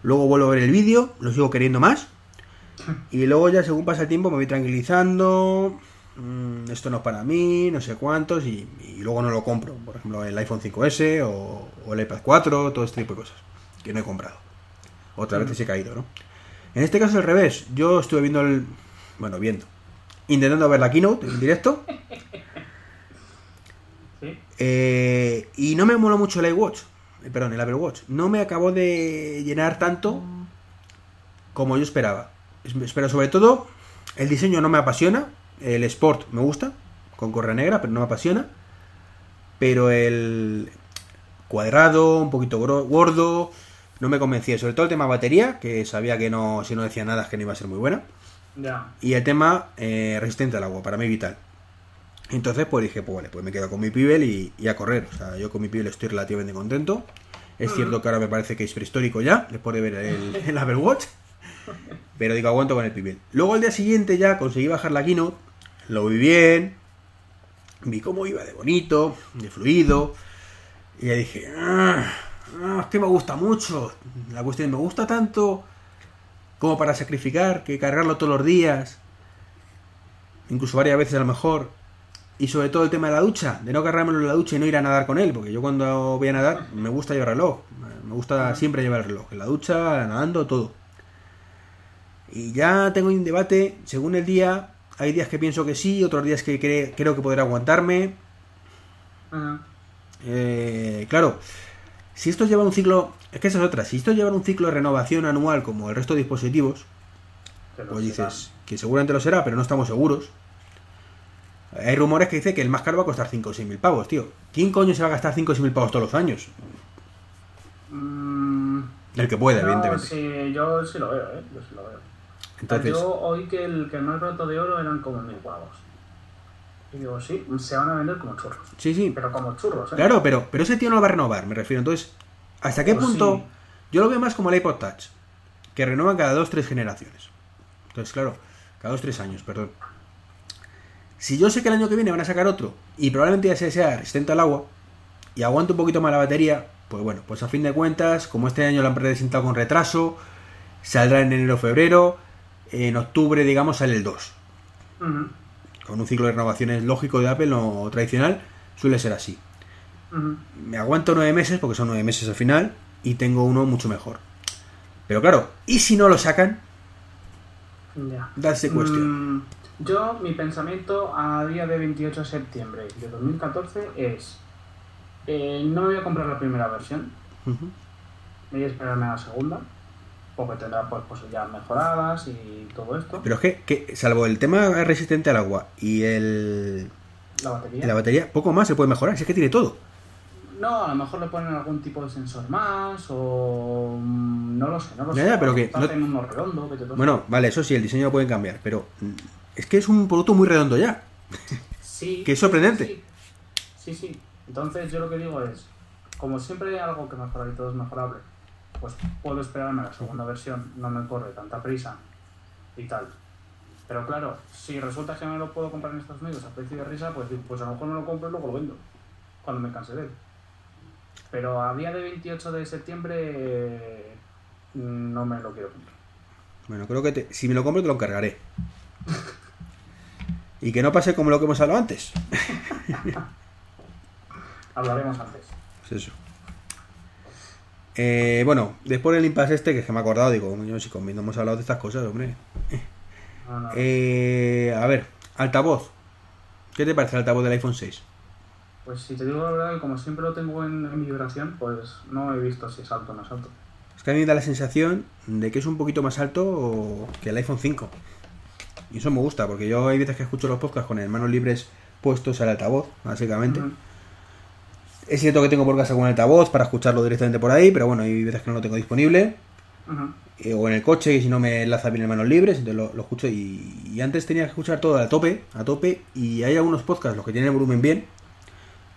Luego vuelvo a ver el vídeo, lo sigo queriendo más. Y luego ya según pasa el tiempo me voy tranquilizando. mm, esto no es para mí, no sé cuántos. Y, y luego no lo compro. Por ejemplo, el iPhone 5S o, o el iPad 4, todo este tipo de cosas. Que no he comprado. Otras veces he caído, ¿no? En este caso es al revés. Yo estuve viendo el. Bueno, viendo. Intentando ver la keynote en directo. [laughs] ¿Sí? eh, y no me mola mucho el iWatch. eh, Perdón, el Apple Watch. No me acabó de llenar tanto como yo esperaba. Es- Pero sobre todo, el diseño no me apasiona. El Sport me gusta, con correa negra, pero no me apasiona. Pero el cuadrado, un poquito gordo, no me convencía. Sobre todo el tema batería, que sabía que no, si no decía nada, es que no iba a ser muy buena. Y el tema eh, resistente al agua, para mí vital. Entonces, pues dije, pues vale, pues me quedo con mi Pibel y, y a correr. O sea, yo con mi Pibel estoy relativamente contento. Es cierto que ahora me parece que es prehistórico ya, después de ver el, [laughs] el Apple Watch. Pero digo, aguanto con el Pibel. Luego al día siguiente ya conseguí bajar la Keynote, lo vi bien, vi cómo iba de bonito, de fluido. Y ya dije, es que me gusta mucho. La cuestión, me gusta tanto como para sacrificar, que cargarlo todos los días, incluso varias veces a lo mejor. Y sobre todo el tema de la ducha, de no cargármelo en la ducha y no ir a nadar con él, porque yo cuando voy a nadar me gusta llevar reloj, me gusta siempre llevar el reloj, en la ducha, nadando, todo. Y ya tengo un debate, según el día, hay días que pienso que sí, otros días que cre- creo que podrá aguantarme. Eh, claro, si esto lleva un ciclo, es que esa es otra, si esto lleva un ciclo de renovación anual como el resto de dispositivos, pues dices que seguramente lo será, pero no estamos seguros. Hay rumores que dice que el más caro va a costar 5 o 6 mil pavos, tío. ¿Quién coño se va a gastar 5 o 6 mil pavos todos los años? Mm, El que pueda, no, evidentemente. sí, yo sí lo veo, ¿eh? Yo sí lo veo. Entonces, Yo oí que el, que el más barato de oro eran como mil pavos. Y digo, sí, se van a vender como churros. sí, sí. Pero como churros, ¿eh? Claro, pero, pero ese tío no lo va a renovar, me refiero. Entonces, ¿hasta qué Pues punto? sí. Yo lo veo más como el iPod Touch, que renuevan cada 2-3 generaciones. Entonces, claro, cada 2-3 años, perdón. Si yo sé que el año que viene van a sacar otro y probablemente ya sea, resistente al agua y aguanto un poquito más la batería, pues bueno, pues a fin de cuentas, como este año lo han presentado con retraso, saldrá en enero o febrero, en octubre, digamos, sale el 2 Ujú, con un ciclo de renovaciones lógico de Apple o tradicional, suele ser así. Me aguanto nueve meses, porque son nueve meses al final, y tengo uno mucho mejor. Pero claro, ¿y si no lo sacan? Ya. That's the question. Mm, yo, mi pensamiento a día de 28 de septiembre de 2014 es: eh, no me voy a comprar la primera versión, Ujú. voy a esperarme a la segunda, porque tendrá pues, ya mejoradas y todo esto. Pero es que, que, salvo el tema resistente al agua y el, la batería. la batería, poco más se puede mejorar, si es que tiene todo. No, a lo mejor le ponen algún tipo de sensor más o mm, no lo sé, no lo Ya, sé. ya, pero que no- uno redondo, que te. Bueno, vale, eso sí, el diseño lo pueden cambiar, pero mm, es que es un producto muy redondo ya. sí, [laughs] que es sí, sorprendente. Sí, sí, sí. Entonces yo lo que digo es, como siempre hay algo que mejorar y todo es mejorable, pues puedo esperarme a la segunda versión, no me corre tanta prisa y tal. Pero claro, si resulta que me lo puedo comprar en Estados Unidos a precio de risa, pues, pues a lo mejor me lo compro y luego lo vendo, cuando me canse de él. Pero a día de 28 de septiembre eh, no me lo quiero comprar. Bueno, creo que te- si me lo compro te lo encargaré. Y que no pase como lo que hemos hablado antes. [laughs] Hablaremos antes. Pues eso. Eh, bueno, después del impasse este, que es que me he acordado, digo, coño, si conmigo hemos hablado de estas cosas, hombre. No, no. Eh, a ver, altavoz. ¿Qué te parece el altavoz del iPhone 6? Pues si te digo la verdad, como siempre lo tengo en, en vibración, pues no he visto si es alto o no es alto. Es que a mí me da la sensación de que es un poquito más alto que el iPhone 5. Y eso me gusta, porque yo hay veces que escucho los podcasts con manos libres puestos al altavoz, básicamente. Es cierto que tengo por casa con altavoz para escucharlo directamente por ahí, pero bueno, hay veces que no lo tengo disponible. Eh, o en el coche, y si no me enlaza bien en manos libres, entonces lo, lo escucho. Y, y antes tenía que escuchar todo a tope, a tope. Y hay algunos podcasts, los que tienen el volumen bien,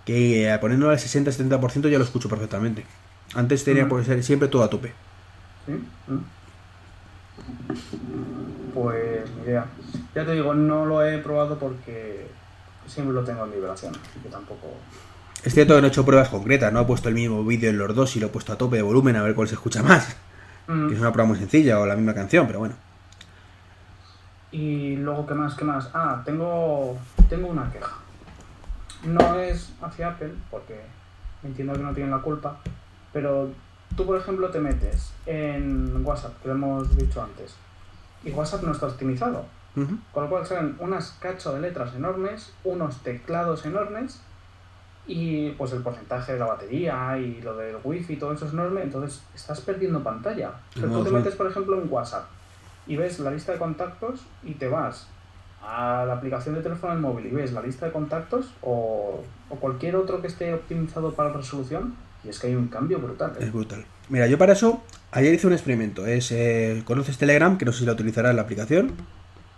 que eh, poniéndolo al 60-70% ya lo escucho perfectamente. Antes tenía que ser siempre todo a tope. ¿Sí? Pues ni idea. Ya te digo, no lo he probado porque siempre lo tengo en vibración, así que tampoco. Es cierto que no he hecho pruebas concretas, no he puesto el mismo vídeo en los dos y lo he puesto a tope de volumen a ver cuál se escucha más. Mm. Que es una prueba muy sencilla o la misma canción, pero bueno. Y luego, ¿qué más? ¿Qué más? Ah, tengo, tengo una queja. No es hacia Apple, porque entiendo que no tienen la culpa, pero tú, por ejemplo, te metes en WhatsApp, que lo hemos dicho antes, y WhatsApp no está optimizado. Con lo cual salen unas cacho de letras enormes, unos teclados enormes y pues el porcentaje de la batería y lo del wifi y todo eso es enorme, entonces estás perdiendo pantalla. Pero No, tú te metes, por ejemplo, en WhatsApp y ves la lista de contactos y te vas a la aplicación de teléfono del móvil y ves la lista de contactos o, o cualquier otro que esté optimizado para resolución y es que hay un cambio brutal. ¿eh? Es brutal. Mira, yo para eso, ayer hice un experimento. Es, eh, ¿Conoces Telegram? Que no sé si la utilizarás en la aplicación.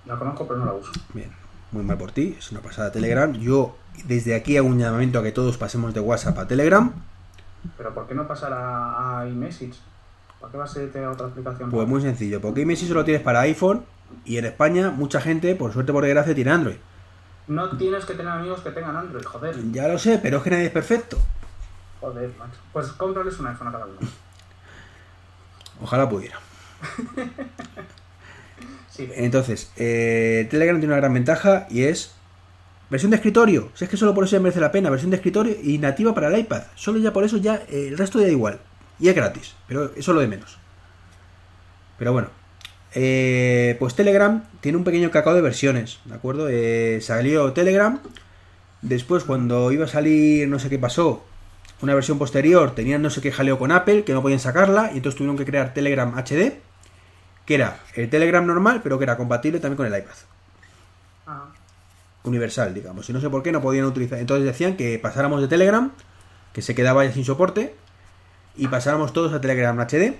La conozco pero no la uso. Bien, muy mal por ti, es una pasada Telegram. Yo desde aquí hago un llamamiento a que todos pasemos de WhatsApp a Telegram. Pero ¿por qué no pasar a, a iMessage? ¿Para qué vas a a otra aplicación? Pues muy sencillo, porque iMessage solo tienes para iPhone y en España mucha gente, por suerte por desgracia, tiene Android. No tienes que tener amigos que tengan Android, joder. Ya lo sé, pero es que nadie es perfecto. Joder, macho. Pues cómprales un iPhone a cada uno. [laughs] Ojalá pudiera. [laughs] Sí, Entonces, eh, Telegram tiene una gran ventaja y es versión de escritorio. Si es que solo por eso ya merece la pena, versión de escritorio y nativa para el iPad. Solo ya por eso ya eh, el resto ya da igual. Y es gratis, pero eso es lo de menos. Pero bueno, eh, pues Telegram tiene un pequeño cacao de versiones, ¿de acuerdo? Eh, salió Telegram, después cuando iba a salir, no sé qué pasó, una versión posterior, tenían no sé qué jaleo con Apple, que no podían sacarla, y entonces tuvieron que crear Telegram HD, que era el Telegram normal, pero que era compatible también con el iPad. Ah, Universal, digamos. Y no sé por qué no podían utilizar. Entonces decían que pasáramos de Telegram, que se quedaba ya sin soporte, y pasáramos todos a Telegram HD.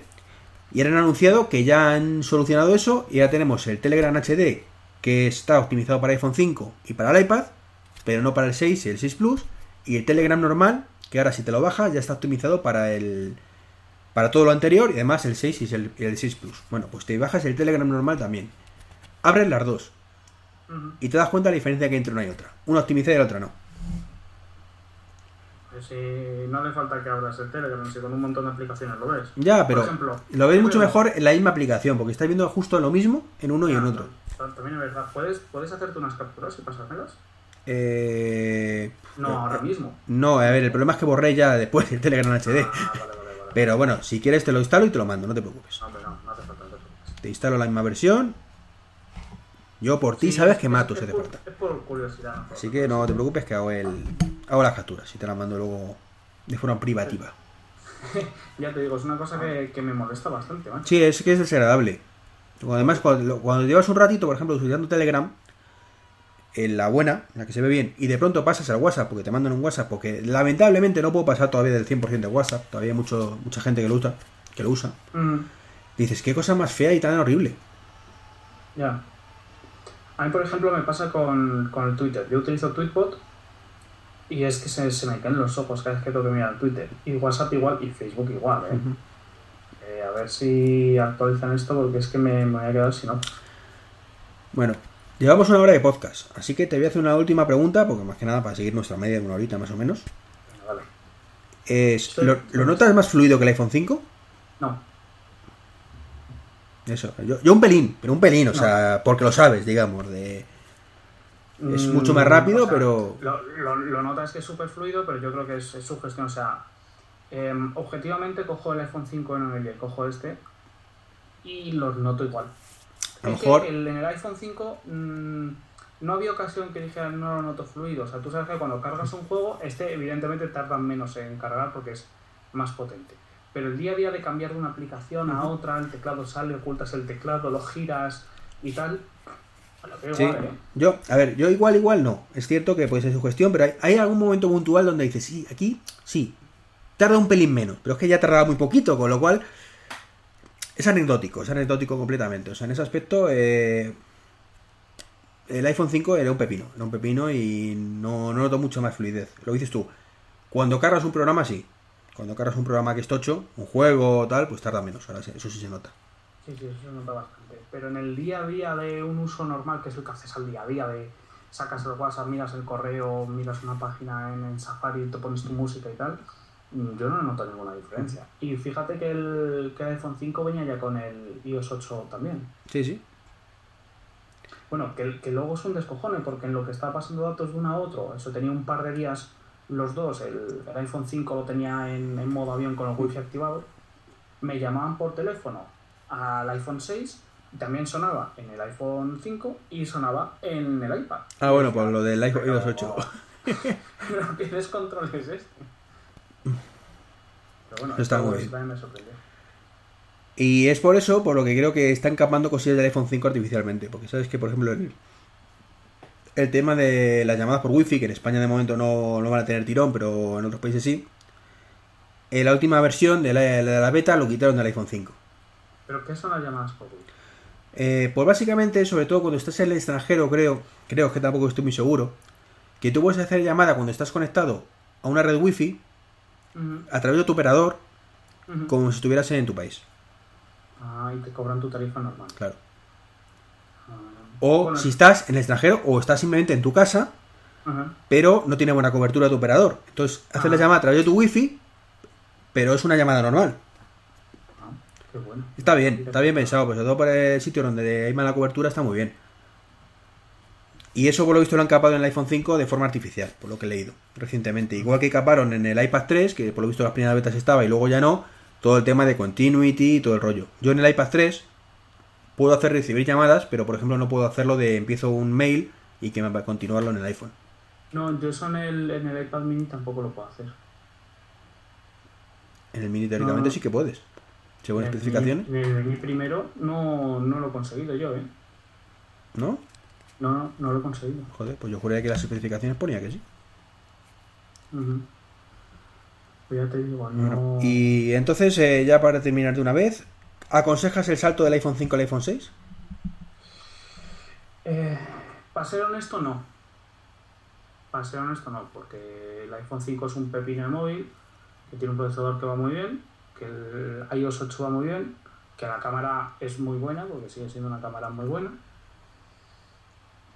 Y ahora han anunciado que ya han solucionado eso y ya tenemos el Telegram HD que está optimizado para iPhone 5 y para el iPad, pero no para el 6 y el 6 Plus, y el Telegram normal, que ahora si te lo bajas ya está optimizado para el para todo lo anterior y además el 6 y el, el 6 Plus. Bueno, pues te bajas el Telegram normal también. Abres las dos y te das cuenta de la diferencia que hay entre una y otra. Una optimizada y la otra no. Si no le falta que abras el Telegram, si con un montón de aplicaciones lo ves. Ya, pero Por ejemplo, lo ves mucho mejor en la misma aplicación, porque estás viendo justo lo mismo en uno y en otro. ta- También es verdad. ¿Puedes, ¿Puedes hacerte unas capturas y pasármelas? Eh, No, ahora mismo. no, a ver, el problema es que borré ya después el Telegram HD. Ah, vale, vale, vale. Pero bueno, si quieres te lo instalo y te lo mando, no te preocupes. No, pero no, no hace falta. No te preocupes. Te instalo la misma versión. Yo por ti Sí, sabes es- que mato es si falta. Es por curiosidad. ¿no? Así que no te preocupes que hago el hago las capturas y te las mando luego de forma privativa. [laughs] Ya te digo, es una cosa que, que me molesta bastante, macho. Sí, es que es desagradable. Además, cuando, cuando llevas un ratito, por ejemplo, utilizando Telegram, en la buena, en la que se ve bien, y de pronto pasas al WhatsApp, porque te mandan un WhatsApp, porque lamentablemente no puedo pasar todavía del 100% de WhatsApp, todavía hay mucho, mucha gente que lo usa, que lo usa. Mm, Dices, qué cosa más fea y tan horrible. ya. A mí, por ejemplo, me pasa con, con el Twitter. Yo utilizo Tweetbot Y es que se, se me caen los ojos cada vez que tengo que mirar Twitter. Y WhatsApp igual, y Facebook igual, ¿eh? Eh, a ver si actualizan esto porque es que me, me voy a quedar si no. Bueno, llevamos una hora de podcast, así que te voy a hacer una última pregunta, porque más que nada para seguir nuestra media de una horita más o menos. Vale. Es. ¿lo, lo notas más fluido que el iPhone 5? No, Eso, yo, yo un pelín, pero un pelín, o No. sea, porque lo sabes, digamos, de... Es Mm, mucho más rápido, pero- Lo, lo, lo notas que es súper fluido, pero yo creo que es, es su gestión. O sea, em, objetivamente cojo el iPhone 5 en el cojo este y los noto igual. A lo mejor- el- en el iPhone 5 mm, no había ocasión que dijera no lo noto fluido. O sea, tú sabes que cuando cargas un juego, este evidentemente tarda menos en cargar porque es más potente. Pero el día a día de cambiar de una aplicación a otra, el teclado sale, ocultas el teclado, lo giras y tal. Sí, igual, ¿eh? yo, a ver, yo igual, igual no. Es cierto que puede ser su gestión, pero hay, hay algún momento puntual donde dices, sí, aquí, sí, tarda un pelín menos, pero es que ya tardaba muy poquito, con lo cual es anecdótico, es anecdótico completamente. O sea, en ese aspecto, eh, el iPhone 5 era un pepino, era un pepino y no, no noto mucho más fluidez. Lo dices tú, cuando cargas un programa, sí. Cuando cargas un programa que es tocho, un juego o tal, pues tarda menos, ahora sí, eso sí se nota. Sí, sí, eso se nota bastante. Pero en el día a día de un uso normal, que es el que haces al día a día, de sacas el WhatsApp, miras el correo, miras una página en, en Safari, te pones tu música y tal, mm, yo no noto ninguna diferencia. Y fíjate que el, que el iPhone 5 venía ya con el iOS 8 también. Sí, sí. Bueno, que, que luego es un descojone, porque en lo que estaba pasando datos de uno a otro, eso tenía un par de días los dos, el, el iPhone 5 lo tenía en, en modo avión con el wifi activado, me llamaban por teléfono al iPhone 6, y también sonaba en el iPhone 5 y sonaba en el iPad. Ah, bueno, pues lo del iPhone iOS 8. [laughs] Pero qué descontrol es este. Pero bueno, Está muy bien. también me sorprendió. Y es por eso, por lo que creo que están capando cosillas del iPhone 5 artificialmente. Porque sabes que, por ejemplo, el, el tema de las llamadas por wifi, que en España de momento no, no van a tener tirón, pero en otros países sí. En la última versión de la, de la beta lo quitaron del iPhone 5. ¿Pero qué son las llamadas por wifi? Eh, pues básicamente, sobre todo cuando estás en el extranjero, creo, creo que tampoco estoy muy seguro, que tú puedes hacer llamada cuando estás conectado a una red wifi Ujú, a través de tu operador como si estuvieras en tu país. Ah, y te cobran tu tarifa normal. Claro. O bueno, si estás en el extranjero o estás simplemente en tu casa, pero no tiene buena cobertura tu operador. Entonces, haces la Ah. llamada a través de tu wifi, pero es una llamada normal. Ah, qué bueno. Está bien, está bien pensado, pues sobre todo para el sitio donde hay mala cobertura está muy bien. Y eso por lo visto lo han capado en el iPhone 5 de forma artificial, por lo que he leído recientemente. Igual que caparon en el iPad 3, que por lo visto las primeras betas estaba y luego ya no, todo el tema de continuity y todo el rollo. Yo en el iPad 3 puedo hacer recibir llamadas, pero por ejemplo no puedo hacerlo de empiezo un mail y que me va a continuarlo en el iPhone. No, yo eso en el, en el iPad mini tampoco lo puedo hacer. En el mini teóricamente No. sí que puedes. Según En especificaciones, En el mini primero no, no lo he conseguido yo, ¿eh? ¿no? No, no, no lo he conseguido. Joder, pues yo juraría que las especificaciones ponía que sí. Pues ya te digo, no... Bueno, y entonces, eh, ya para terminar de una vez, ¿aconsejas el salto del iPhone 5 al iPhone 6? Eh, para ser honesto, no. Para ser honesto, no, porque el iPhone 5 es un pepino de móvil, que tiene un procesador que va muy bien, que el iOS 8 va muy bien, que la cámara es muy buena, porque sigue siendo una cámara muy buena.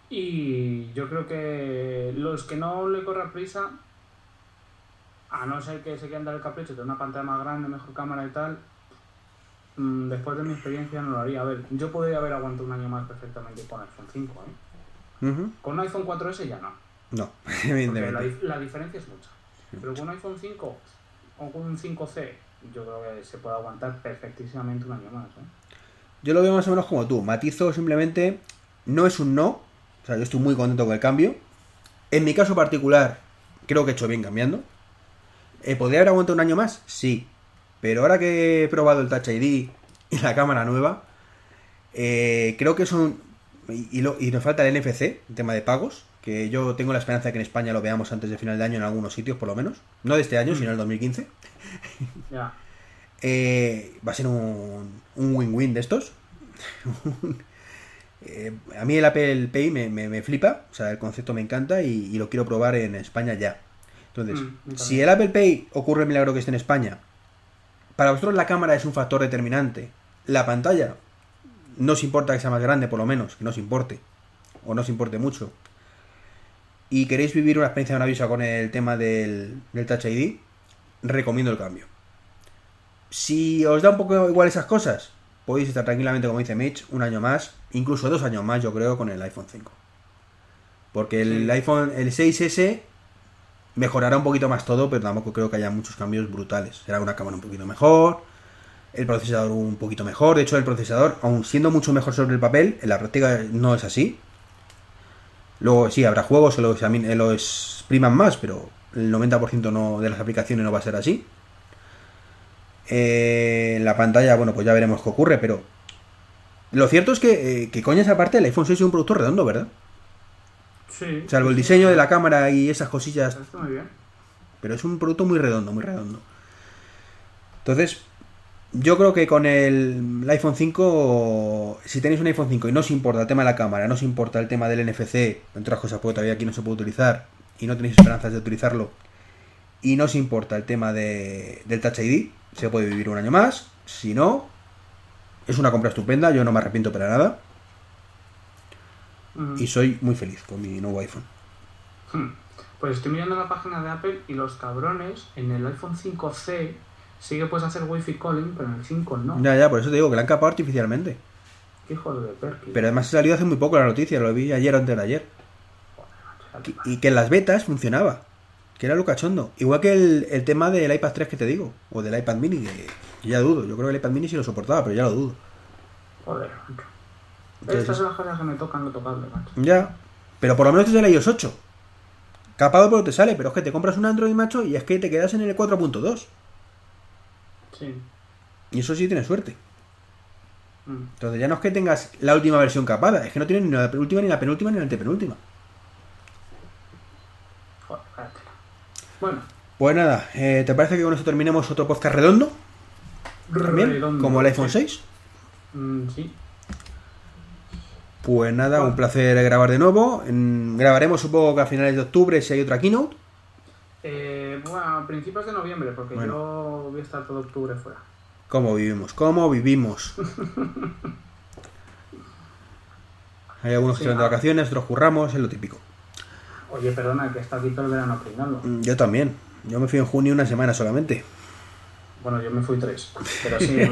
Y yo creo que los que no le corra prisa, a no ser que se quieran dar el capricho de una pantalla más grande, mejor cámara y tal, mm, después de mi experiencia no lo haría. A ver, yo podría haber aguantado un año más perfectamente con iPhone 5, ¿eh? Con un iPhone 4S ya no, No, [laughs] la, evidentemente. la diferencia es mucha. Pero con un iPhone 5 o con un 5C, yo creo que se puede aguantar perfectísimamente un año más. ¿eh? Yo lo veo más o menos como tú. Matizo simplemente, no es un no. O sea, yo estoy muy contento con el cambio. En mi caso particular, creo que he hecho bien cambiando. Eh, ¿Podría haber aguantado un año más? Sí. Pero ahora que he probado el Touch ID y la cámara nueva, eh, creo que son... Y, y lo- y nos falta el NFC, el tema de pagos, que yo tengo la esperanza de que en España lo veamos antes de final de año en algunos sitios, por lo menos. No de este año, sino del 2015. Ya. [laughs] Eh, va a ser un un win-win de estos. [laughs] Eh, a mí el Apple Pay me, me- me flipa, o sea, el concepto me encanta y, y lo quiero probar en España ya. Entonces, Mm, si el Apple Pay ocurre el milagro que esté en España, para vosotros la cámara es un factor determinante. La pantalla no os importa que sea más grande, por lo menos, que no os importe. O no os importe mucho. Y queréis vivir una experiencia maravillosa con el tema del, del Touch ID, recomiendo el cambio. Si os da un poco igual esas cosas, podéis estar tranquilamente, como dice Mitch, un año más, incluso dos años más, yo creo, con el iPhone 5. Porque el Sí. iPhone, el 6S, mejorará un poquito más todo, pero tampoco creo que haya muchos cambios brutales. Será una cámara un poquito mejor, el procesador un poquito mejor. De hecho, el procesador, aun siendo mucho mejor sobre el papel, en la práctica no es así. Luego sí, habrá juegos que eh, lo expriman más, pero el 90% no, de las aplicaciones no va a ser así. Eh, la pantalla, bueno, pues ya veremos qué ocurre, pero lo cierto es que, eh, que coña esa parte, el iPhone 6 es un producto redondo, ¿verdad? Sí. Salvo el diseño de la cámara y esas cosillas, Está muy bien. pero es un producto muy redondo, muy redondo. Entonces, yo creo que con el, el iPhone 5, si tenéis un iPhone 5 y no os importa el tema de la cámara, no os importa el tema del NFC, entre otras cosas, porque todavía aquí no se puede utilizar y no tenéis esperanzas de utilizarlo, y no os importa el tema de- del Touch ID, se puede vivir un año más. Si no, es una compra estupenda, yo no me arrepiento para nada Y soy muy feliz con mi nuevo iPhone. Hmm. Pues estoy mirando la página de Apple y los cabrones en el iPhone 5C sí que puedes hacer Wi-Fi calling, pero en el 5 no. Ya, ya, por eso te digo que la han capado artificialmente. Qué hijo de perky. Pero además ha salido hace muy poco la noticia, lo vi ayer o antes de ayer. Y- Y que en las betas funcionaba. Que era lo cachondo. Igual que el, el tema del iPad 3 que te digo. O del iPad mini, que, ya dudo. Yo creo que el iPad mini sí lo soportaba, pero ya lo dudo. Joder, Estas son las cosas que me tocan no tocarle, macho. Ya. Pero por lo menos te sale iOS 8. Capado pero te sale. Pero es que te compras un Android, macho, y es que te quedas en el 4.2. Sí. Y eso sí tienes suerte. Mm. Entonces ya no es que tengas la última versión capada. Es que no tienes ni la última, ni la penúltima, ni la antepenúltima. Joder. Bueno, Pues nada, eh, ¿te parece que con esto terminemos otro podcast redondo? También, redondo. como el iPhone Sí. 6. Mm, sí. Pues nada, un placer grabar de nuevo. Grabaremos supongo que a finales de octubre si hay otra keynote. Eh, bueno, a principios de noviembre, porque Bueno. yo voy a estar todo octubre fuera. ¿Cómo vivimos? ¿Cómo vivimos? [laughs] Hay algunos que Sí, se van de ah. vacaciones, otros curramos, es lo típico. Oye, perdona, que está aquí todo el verano peinando. Mm, Yo también. Yo me fui en junio una semana solamente. Bueno, yo me fui tres. Pero sí, [laughs]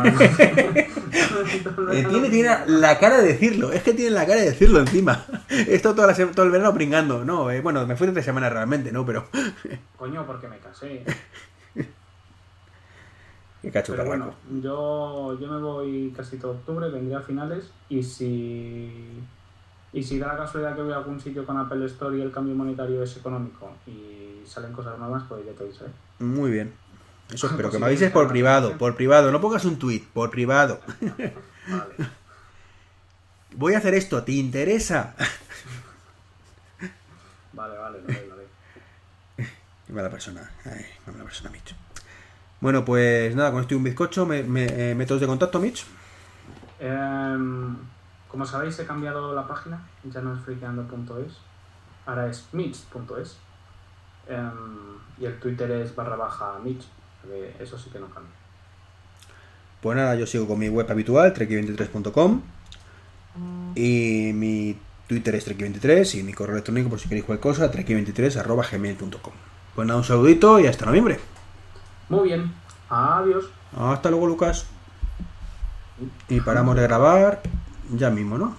Eh, tiene, tiene la cara de decirlo, es que tiene la cara de decirlo encima. Esto toda la todo el verano pringando. No, eh, bueno, me fui tres semanas realmente, ¿no? Pero. [laughs] Coño, porque me casé. Qué cacho Pero bueno, yo, yo me voy casi todo octubre, vendré a finales y si y si da la casualidad que voy a algún sitio con Apple Store y el cambio monetario es económico y salen cosas nuevas, pues ya te avisaré. Muy bien. Eso espero que me avises por privado, por privado. No pongas un tweet, por privado. Vale. Voy a hacer esto, ¿te interesa? Vale, vale, vale, vale. Qué mala persona. Ay, qué mala persona, Mitch. Bueno, pues nada, con esto y un bizcocho, me, me- eh, métodos de contacto, Mitch. Em, como sabéis, he cambiado la página, ya no es friqueando.es, ahora es mitch.es. Em, y el Twitter es barra baja mitch, que eso sí que no cambia. Pues nada, yo sigo con mi web habitual, treki23.com. Y mi Twitter es treki23 y mi correo electrónico, por si queréis cualquier cosa, treki23.gmail.com. Pues nada, un saludito y hasta noviembre. Muy bien, adiós. Hasta luego, Lucas. Y paramos de grabar ya mismo, ¿no?